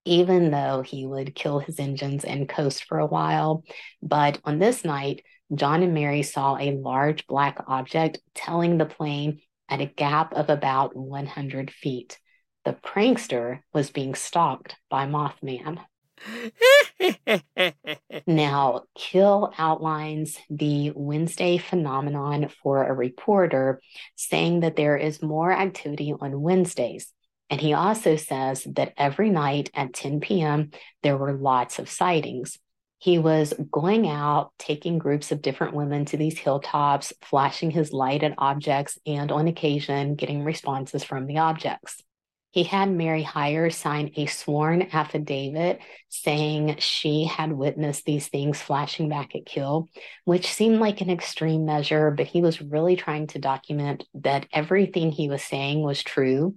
Even though he would kill his engines and coast for a while. But on this night, John and Mary saw a large black object telling the plane at a gap of about 100 feet the prankster was being stalked by Mothman. now, Keel outlines the Wednesday phenomenon for a reporter, saying that there is more activity on Wednesdays. And he also says that every night at 10 p.m., there were lots of sightings. He was going out, taking groups of different women to these hilltops, flashing his light at objects, and on occasion, getting responses from the objects. He had Mary Hyre sign a sworn affidavit saying she had witnessed these things flashing back at Keel, which seemed like an extreme measure, but he was really trying to document that everything he was saying was true.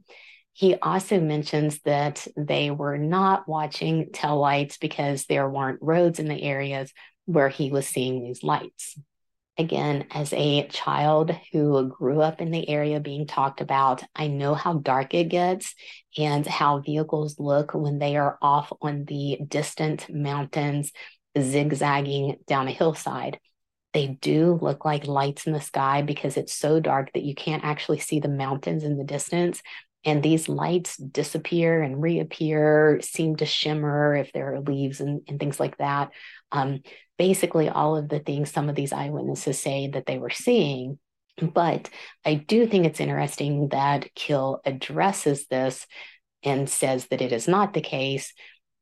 He also mentions that they were not watching tail lights because there weren't roads in the areas where he was seeing these lights again, as a child who grew up in the area being talked about, I know how dark it gets and how vehicles look when they are off on the distant mountains, zigzagging down a hillside. They do look like lights in the sky because it's so dark that you can't actually see the mountains in the distance. And these lights disappear and reappear, seem to shimmer if there are leaves and, and things like that. Um, basically all of the things some of these eyewitnesses say that they were seeing. But I do think it's interesting that Keel addresses this and says that it is not the case.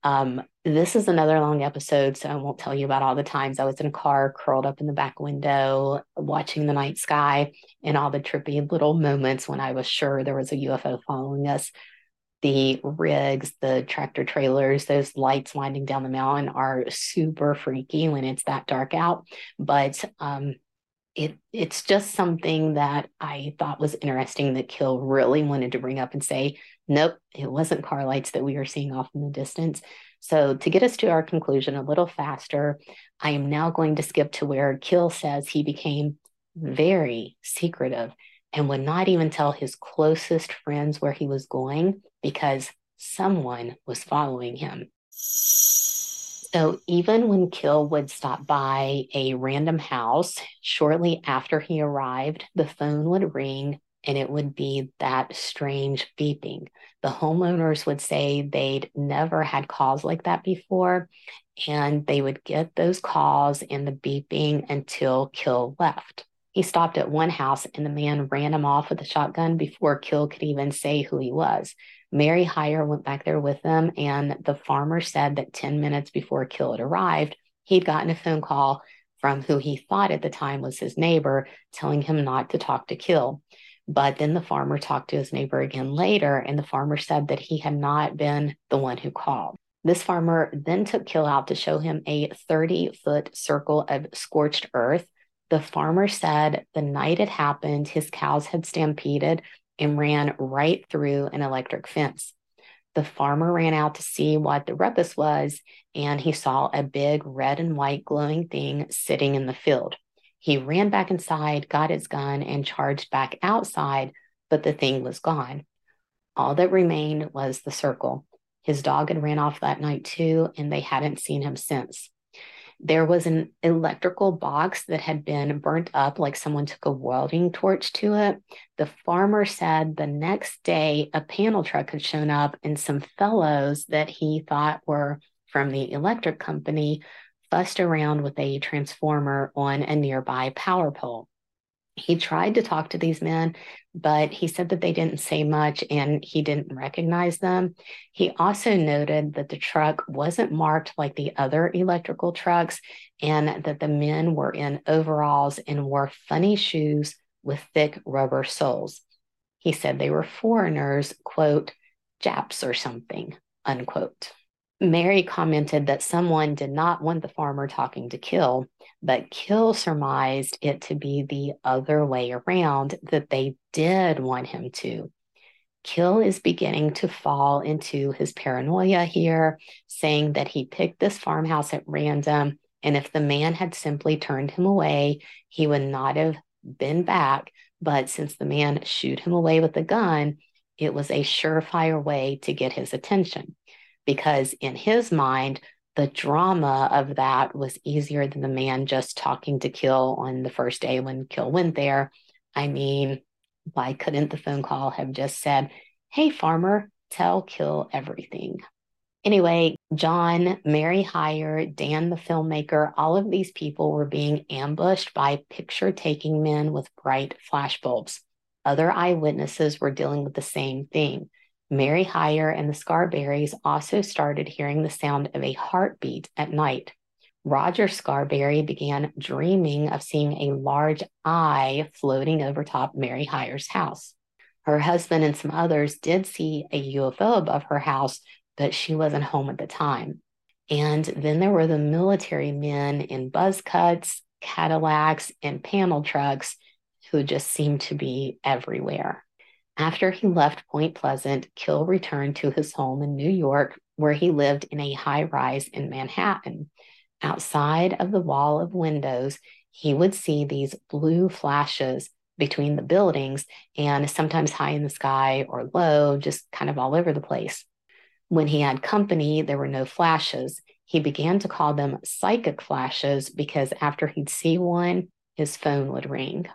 Um, this is another long episode, so I won't tell you about all the times I was in a car curled up in the back window watching the night sky and all the trippy little moments when I was sure there was a UFO following us the rigs, the tractor trailers, those lights winding down the mountain are super freaky when it's that dark out. But um, it it's just something that I thought was interesting that Keel really wanted to bring up and say, nope, it wasn't car lights that we were seeing off in the distance. So to get us to our conclusion a little faster, I am now going to skip to where Keel says he became very secretive and would not even tell his closest friends where he was going because someone was following him. So even when Keel would stop by a random house, shortly after he arrived, the phone would ring and it would be that strange beeping. The homeowners would say they'd never had calls like that before, and they would get those calls and the beeping until Keel left. He stopped at one house and the man ran him off with a shotgun before Keel could even say who he was. Mary Hyre went back there with them, and the farmer said that 10 minutes before Keel had arrived, he'd gotten a phone call from who he thought at the time was his neighbor, telling him not to talk to Keel. But then the farmer talked to his neighbor again later, and the farmer said that he had not been the one who called. This farmer then took Keel out to show him a 30 foot circle of scorched earth. The farmer said the night it happened, his cows had stampeded and ran right through an electric fence. The farmer ran out to see what the ruckus was, and he saw a big red and white glowing thing sitting in the field. He ran back inside, got his gun, and charged back outside, but the thing was gone. All that remained was the circle. His dog had ran off that night too, and they hadn't seen him since. There was an electrical box that had been burnt up, like someone took a welding torch to it. The farmer said the next day a panel truck had shown up, and some fellows that he thought were from the electric company fussed around with a transformer on a nearby power pole. He tried to talk to these men, but he said that they didn't say much and he didn't recognize them. He also noted that the truck wasn't marked like the other electrical trucks and that the men were in overalls and wore funny shoes with thick rubber soles. He said they were foreigners, quote, Japs or something, unquote. Mary commented that someone did not want the farmer talking to Keel, but Keel surmised it to be the other way around, that they did want him to. Keel is beginning to fall into his paranoia here, saying that he picked this farmhouse at random, and if the man had simply turned him away, he would not have been back. But since the man shooed him away with a gun, it was a surefire way to get his attention because in his mind, the drama of that was easier than the man just talking to Keel on the first day when Keel went there. I mean, why couldn't the phone call have just said, Hey, farmer, tell Keel everything? Anyway, John, Mary Hyre, Dan, the filmmaker, all of these people were being ambushed by picture taking men with bright flashbulbs. Other eyewitnesses were dealing with the same thing. Mary Hyre and the Scarberries also started hearing the sound of a heartbeat at night. Roger Scarberry began dreaming of seeing a large eye floating over top Mary Hyre's house. Her husband and some others did see a UFO above her house, but she wasn't home at the time. And then there were the military men in buzz cuts, Cadillacs, and panel trucks who just seemed to be everywhere. After he left Point Pleasant, Keel returned to his home in New York, where he lived in a high rise in Manhattan. Outside of the wall of windows, he would see these blue flashes between the buildings and sometimes high in the sky or low, just kind of all over the place. When he had company, there were no flashes. He began to call them psychic flashes because after he'd see one, his phone would ring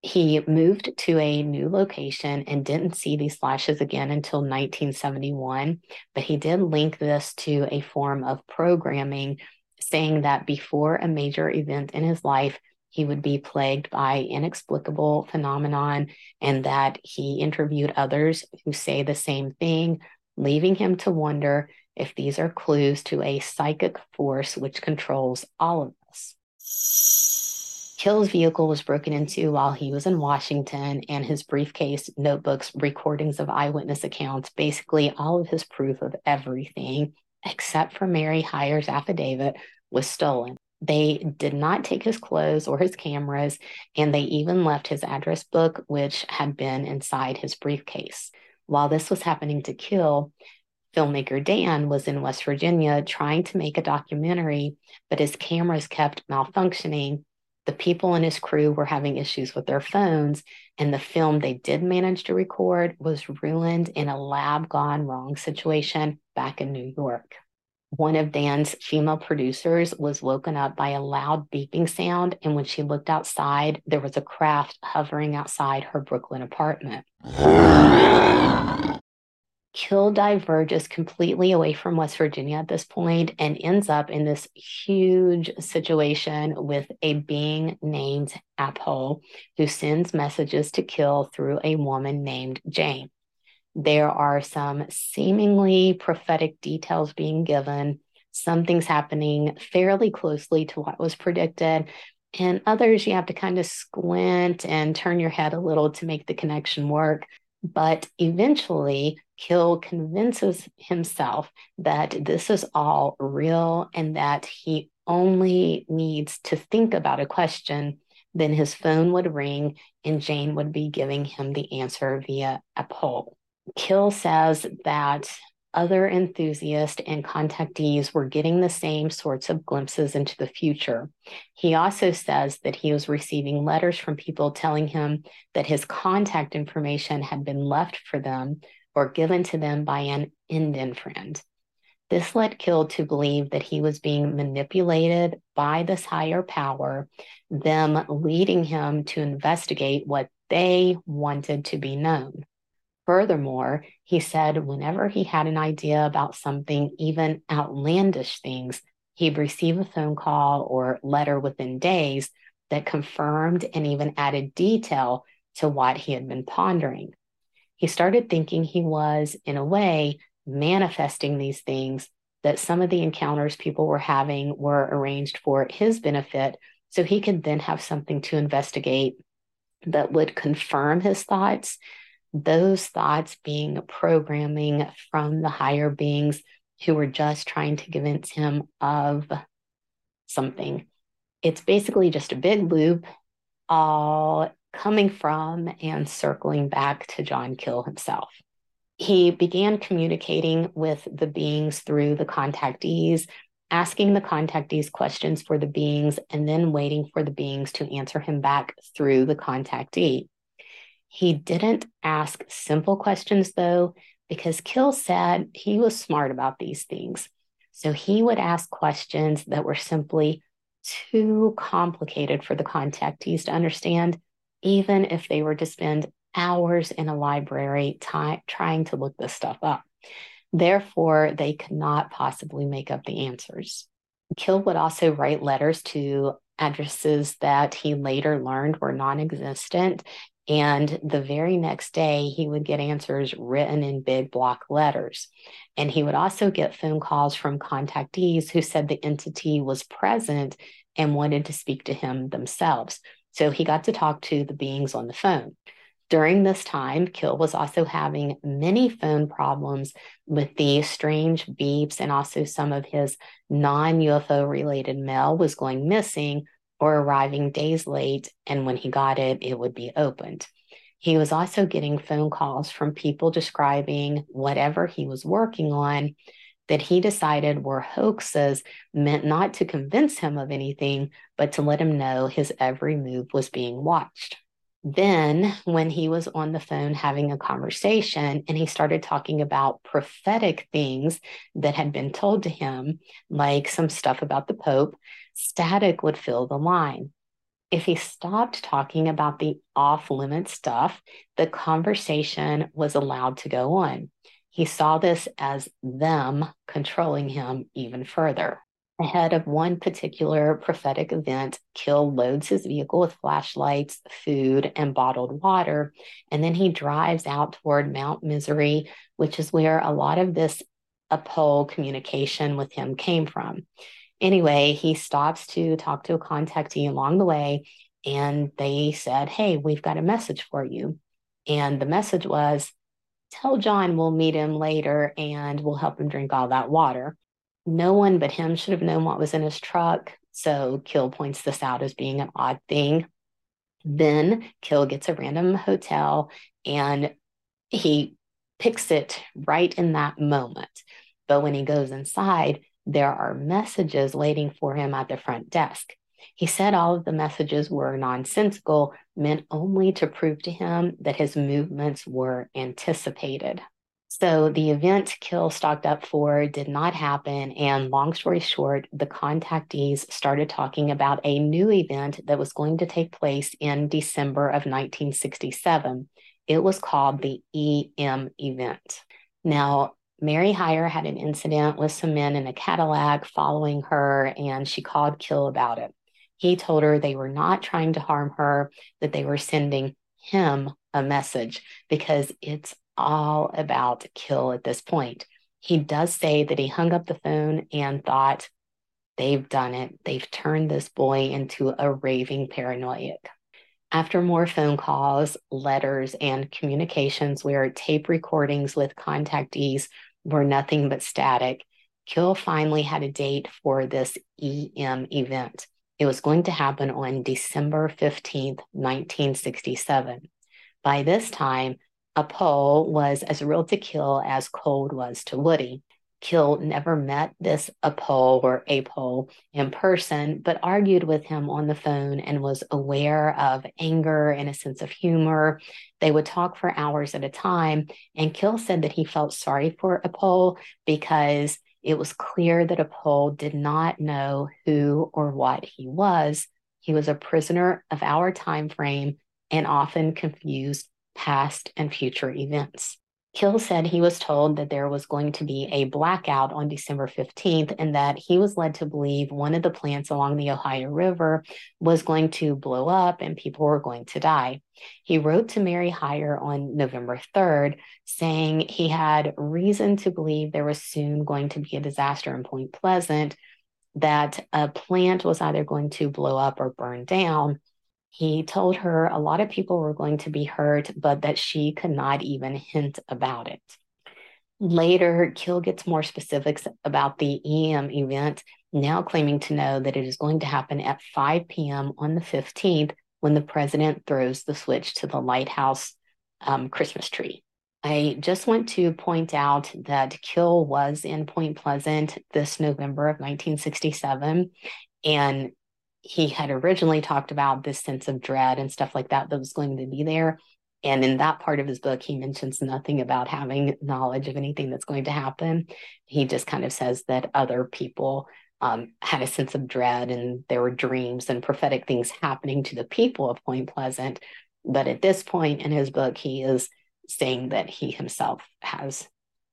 he moved to a new location and didn't see these flashes again until 1971. But he did link this to a form of programming, saying that before a major event in his life, he would be plagued by inexplicable phenomenon, and that he interviewed others who say the same thing, leaving him to wonder if these are clues to a psychic force which controls all of Keel's vehicle was broken into while he was in Washington, and his briefcase, notebooks, recordings of eyewitness accounts, basically all of his proof of everything, except for Mary Hyre's affidavit, was stolen. They did not take his clothes or his cameras, and they even left his address book, which had been inside his briefcase. While this was happening to Keel, filmmaker Dan was in West Virginia trying to make a documentary, but his cameras kept malfunctioning the people in his crew were having issues with their phones, and the film they did manage to record was ruined in a lab gone wrong situation back in New York. One of Dan's female producers was woken up by a loud beeping sound, and when she looked outside, there was a craft hovering outside her Brooklyn apartment. Keel diverges completely away from West Virginia at this point and ends up in this huge situation with a being named Apol, who sends messages to Keel through a woman named Jane. There are some seemingly prophetic details being given, some things happening fairly closely to what was predicted. And others, you have to kind of squint and turn your head a little to make the connection work. But eventually, Keel convinces himself that this is all real and that he only needs to think about a question. Then his phone would ring and Jane would be giving him the answer via a poll. Keel says that other enthusiasts and contactees were getting the same sorts of glimpses into the future. He also says that he was receiving letters from people telling him that his contact information had been left for them or given to them by an Indian friend. This led Keel to believe that he was being manipulated by this higher power, them leading him to investigate what they wanted to be known. Furthermore, he said whenever he had an idea about something, even outlandish things, he'd receive a phone call or letter within days that confirmed and even added detail to what he had been pondering. He started thinking he was, in a way, manifesting these things, that some of the encounters people were having were arranged for his benefit, so he could then have something to investigate that would confirm his thoughts those thoughts being programming from the higher beings who were just trying to convince him of something. It's basically just a big loop, all coming from and circling back to John Keel himself. He began communicating with the beings through the contactees, asking the contactees questions for the beings, and then waiting for the beings to answer him back through the contactee. He didn't ask simple questions, though, because Keel said he was smart about these things. So he would ask questions that were simply too complicated for the contactees to understand, even if they were to spend hours in a library trying to look this stuff up. Therefore, they could not possibly make up the answers. Keel would also write letters to addresses that he later learned were non existent and the very next day, he would get answers written in big block letters. And he would also get phone calls from contactees who said the entity was present and wanted to speak to him themselves. So he got to talk to the beings on the phone. During this time, Keel was also having many phone problems with the strange beeps, and also some of his non UFO related mail was going missing or arriving days late, and when he got it, it would be opened. He was also getting phone calls from people describing whatever he was working on that he decided were hoaxes meant not to convince him of anything, but to let him know his every move was being watched. Then, when he was on the phone having a conversation and he started talking about prophetic things that had been told to him, like some stuff about the Pope, static would fill the line. If he stopped talking about the off limit stuff, the conversation was allowed to go on. He saw this as them controlling him even further. Ahead of one particular prophetic event, Keel loads his vehicle with flashlights, food, and bottled water, and then he drives out toward Mount Misery, which is where a lot of this Apol communication with him came from. Anyway, he stops to talk to a contactee along the way, and they said, Hey, we've got a message for you. And the message was, Tell John we'll meet him later and we'll help him drink all that water. No one but him should have known what was in his truck. So Keel points this out as being an odd thing. Then Keel gets a random hotel and he picks it right in that moment. But when he goes inside, there are messages waiting for him at the front desk. He said all of the messages were nonsensical, meant only to prove to him that his movements were anticipated. So the event Keel stocked up for did not happen. And long story short, the contactees started talking about a new event that was going to take place in December of 1967. It was called the EM event. Now, Mary Hyre had an incident with some men in a Cadillac following her, and she called Keel about it. He told her they were not trying to harm her, that they were sending him a message because it's all about Keel at this point. He does say that he hung up the phone and thought, They've done it. They've turned this boy into a raving paranoiac. After more phone calls, letters, and communications where tape recordings with contactees were nothing but static, Keel finally had a date for this EM event. It was going to happen on December 15th, 1967. By this time, Apol was as real to Keel as cold was to Woody. Keel never met this Apol or Apol in person, but argued with him on the phone and was aware of anger and a sense of humor. They would talk for hours at a time, and Keel said that he felt sorry for Apol because it was clear that Apol did not know who or what he was. He was a prisoner of our time frame and often confused past and future events. Keel said he was told that there was going to be a blackout on December 15th and that he was led to believe one of the plants along the Ohio River was going to blow up and people were going to die. He wrote to Mary Hyre on November 3rd saying he had reason to believe there was soon going to be a disaster in Point Pleasant, that a plant was either going to blow up or burn down he told her a lot of people were going to be hurt, but that she could not even hint about it. Later, Keel gets more specifics about the EM event, now claiming to know that it is going to happen at 5 p.m. on the 15th when the president throws the switch to the White House um, Christmas tree. I just want to point out that Keel was in Point Pleasant this November of 1967, and he had originally talked about this sense of dread and stuff like that that was going to be there. And in that part of his book, he mentions nothing about having knowledge of anything that's going to happen. He just kind of says that other people um, had a sense of dread and there were dreams and prophetic things happening to the people of Point Pleasant. But at this point in his book, he is saying that he himself has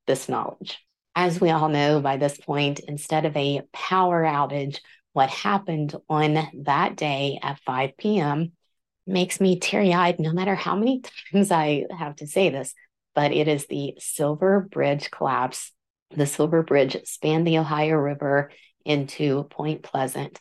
this knowledge. As we all know by this point, instead of a power outage, what happened on that day at 5 p.m. makes me teary eyed no matter how many times I have to say this, but it is the Silver Bridge collapse. The Silver Bridge spanned the Ohio River into Point Pleasant.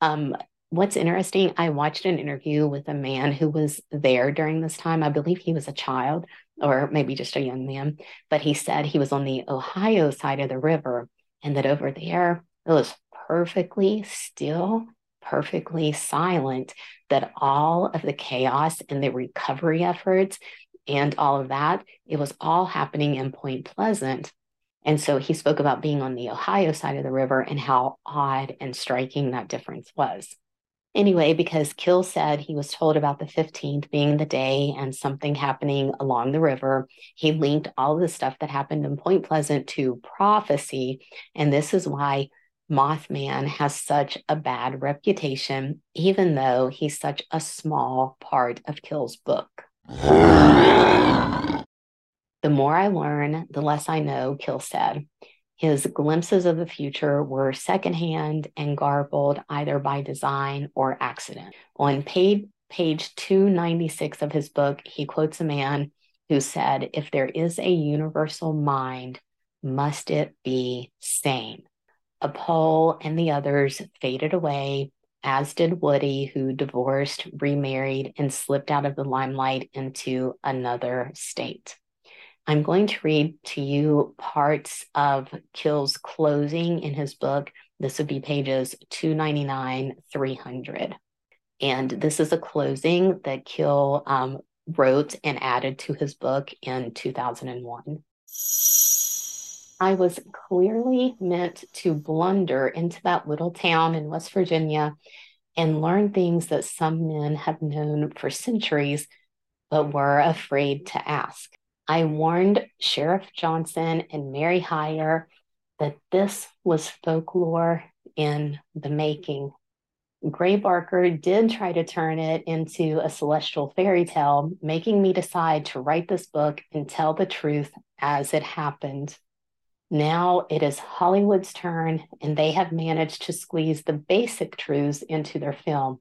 Um, what's interesting, I watched an interview with a man who was there during this time. I believe he was a child or maybe just a young man, but he said he was on the Ohio side of the river and that over there it was perfectly still, perfectly silent, that all of the chaos and the recovery efforts and all of that, it was all happening in Point Pleasant. And so he spoke about being on the Ohio side of the river and how odd and striking that difference was. Anyway, because Keel said he was told about the 15th being the day and something happening along the river, he linked all the stuff that happened in Point Pleasant to prophecy. And this is why Mothman has such a bad reputation, even though he's such a small part of Keel's book. the more I learn, the less I know, Keel said. His glimpses of the future were secondhand and garbled either by design or accident. On page, page 296 of his book, he quotes a man who said, If there is a universal mind, must it be sane? Apol and the others faded away, as did Woody, who divorced, remarried, and slipped out of the limelight into another state. I'm going to read to you parts of Keel's closing in his book. This would be pages 299, 300. And this is a closing that Keel um, wrote and added to his book in 2001. I was clearly meant to blunder into that little town in West Virginia and learn things that some men have known for centuries, but were afraid to ask. I warned Sheriff Johnson and Mary Hyre that this was folklore in the making. Gray Barker did try to turn it into a celestial fairy tale, making me decide to write this book and tell the truth as it happened. Now it is Hollywood's turn, and they have managed to squeeze the basic truths into their film.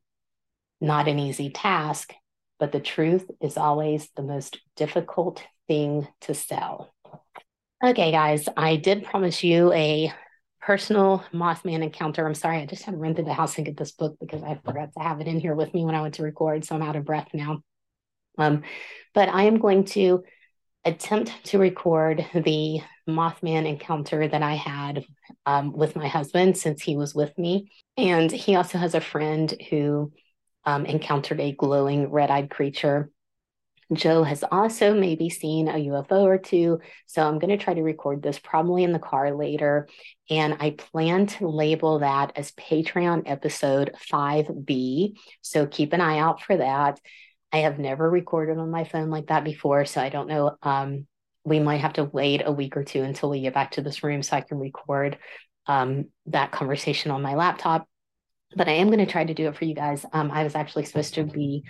Not an easy task, but the truth is always the most difficult thing to sell. Okay, guys, I did promise you a personal Mothman encounter. I'm sorry, I just had to run through the house and get this book because I forgot to have it in here with me when I went to record. So I'm out of breath now. Um, but I am going to attempt to record the Mothman encounter that I had um, with my husband since he was with me. And he also has a friend who um, encountered a glowing red eyed creature Joe has also maybe seen a UFO or two. So I'm going to try to record this probably in the car later. And I plan to label that as Patreon episode 5B. So keep an eye out for that. I have never recorded on my phone like that before. So I don't know. Um, we might have to wait a week or two until we get back to this room so I can record um, that conversation on my laptop. But I am going to try to do it for you guys. Um, I was actually supposed to be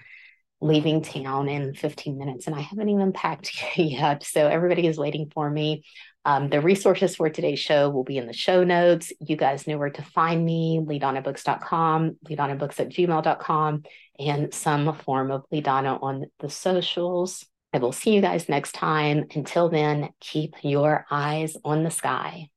leaving town in 15 minutes and I haven't even packed yet. So everybody is waiting for me. Um, the resources for today's show will be in the show notes. You guys know where to find me, leedawnabooks.com, leedawnabooks at gmail.com, and some form of LeeDawna on the socials. I will see you guys next time. Until then, keep your eyes on the sky.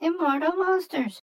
Immortal Monsters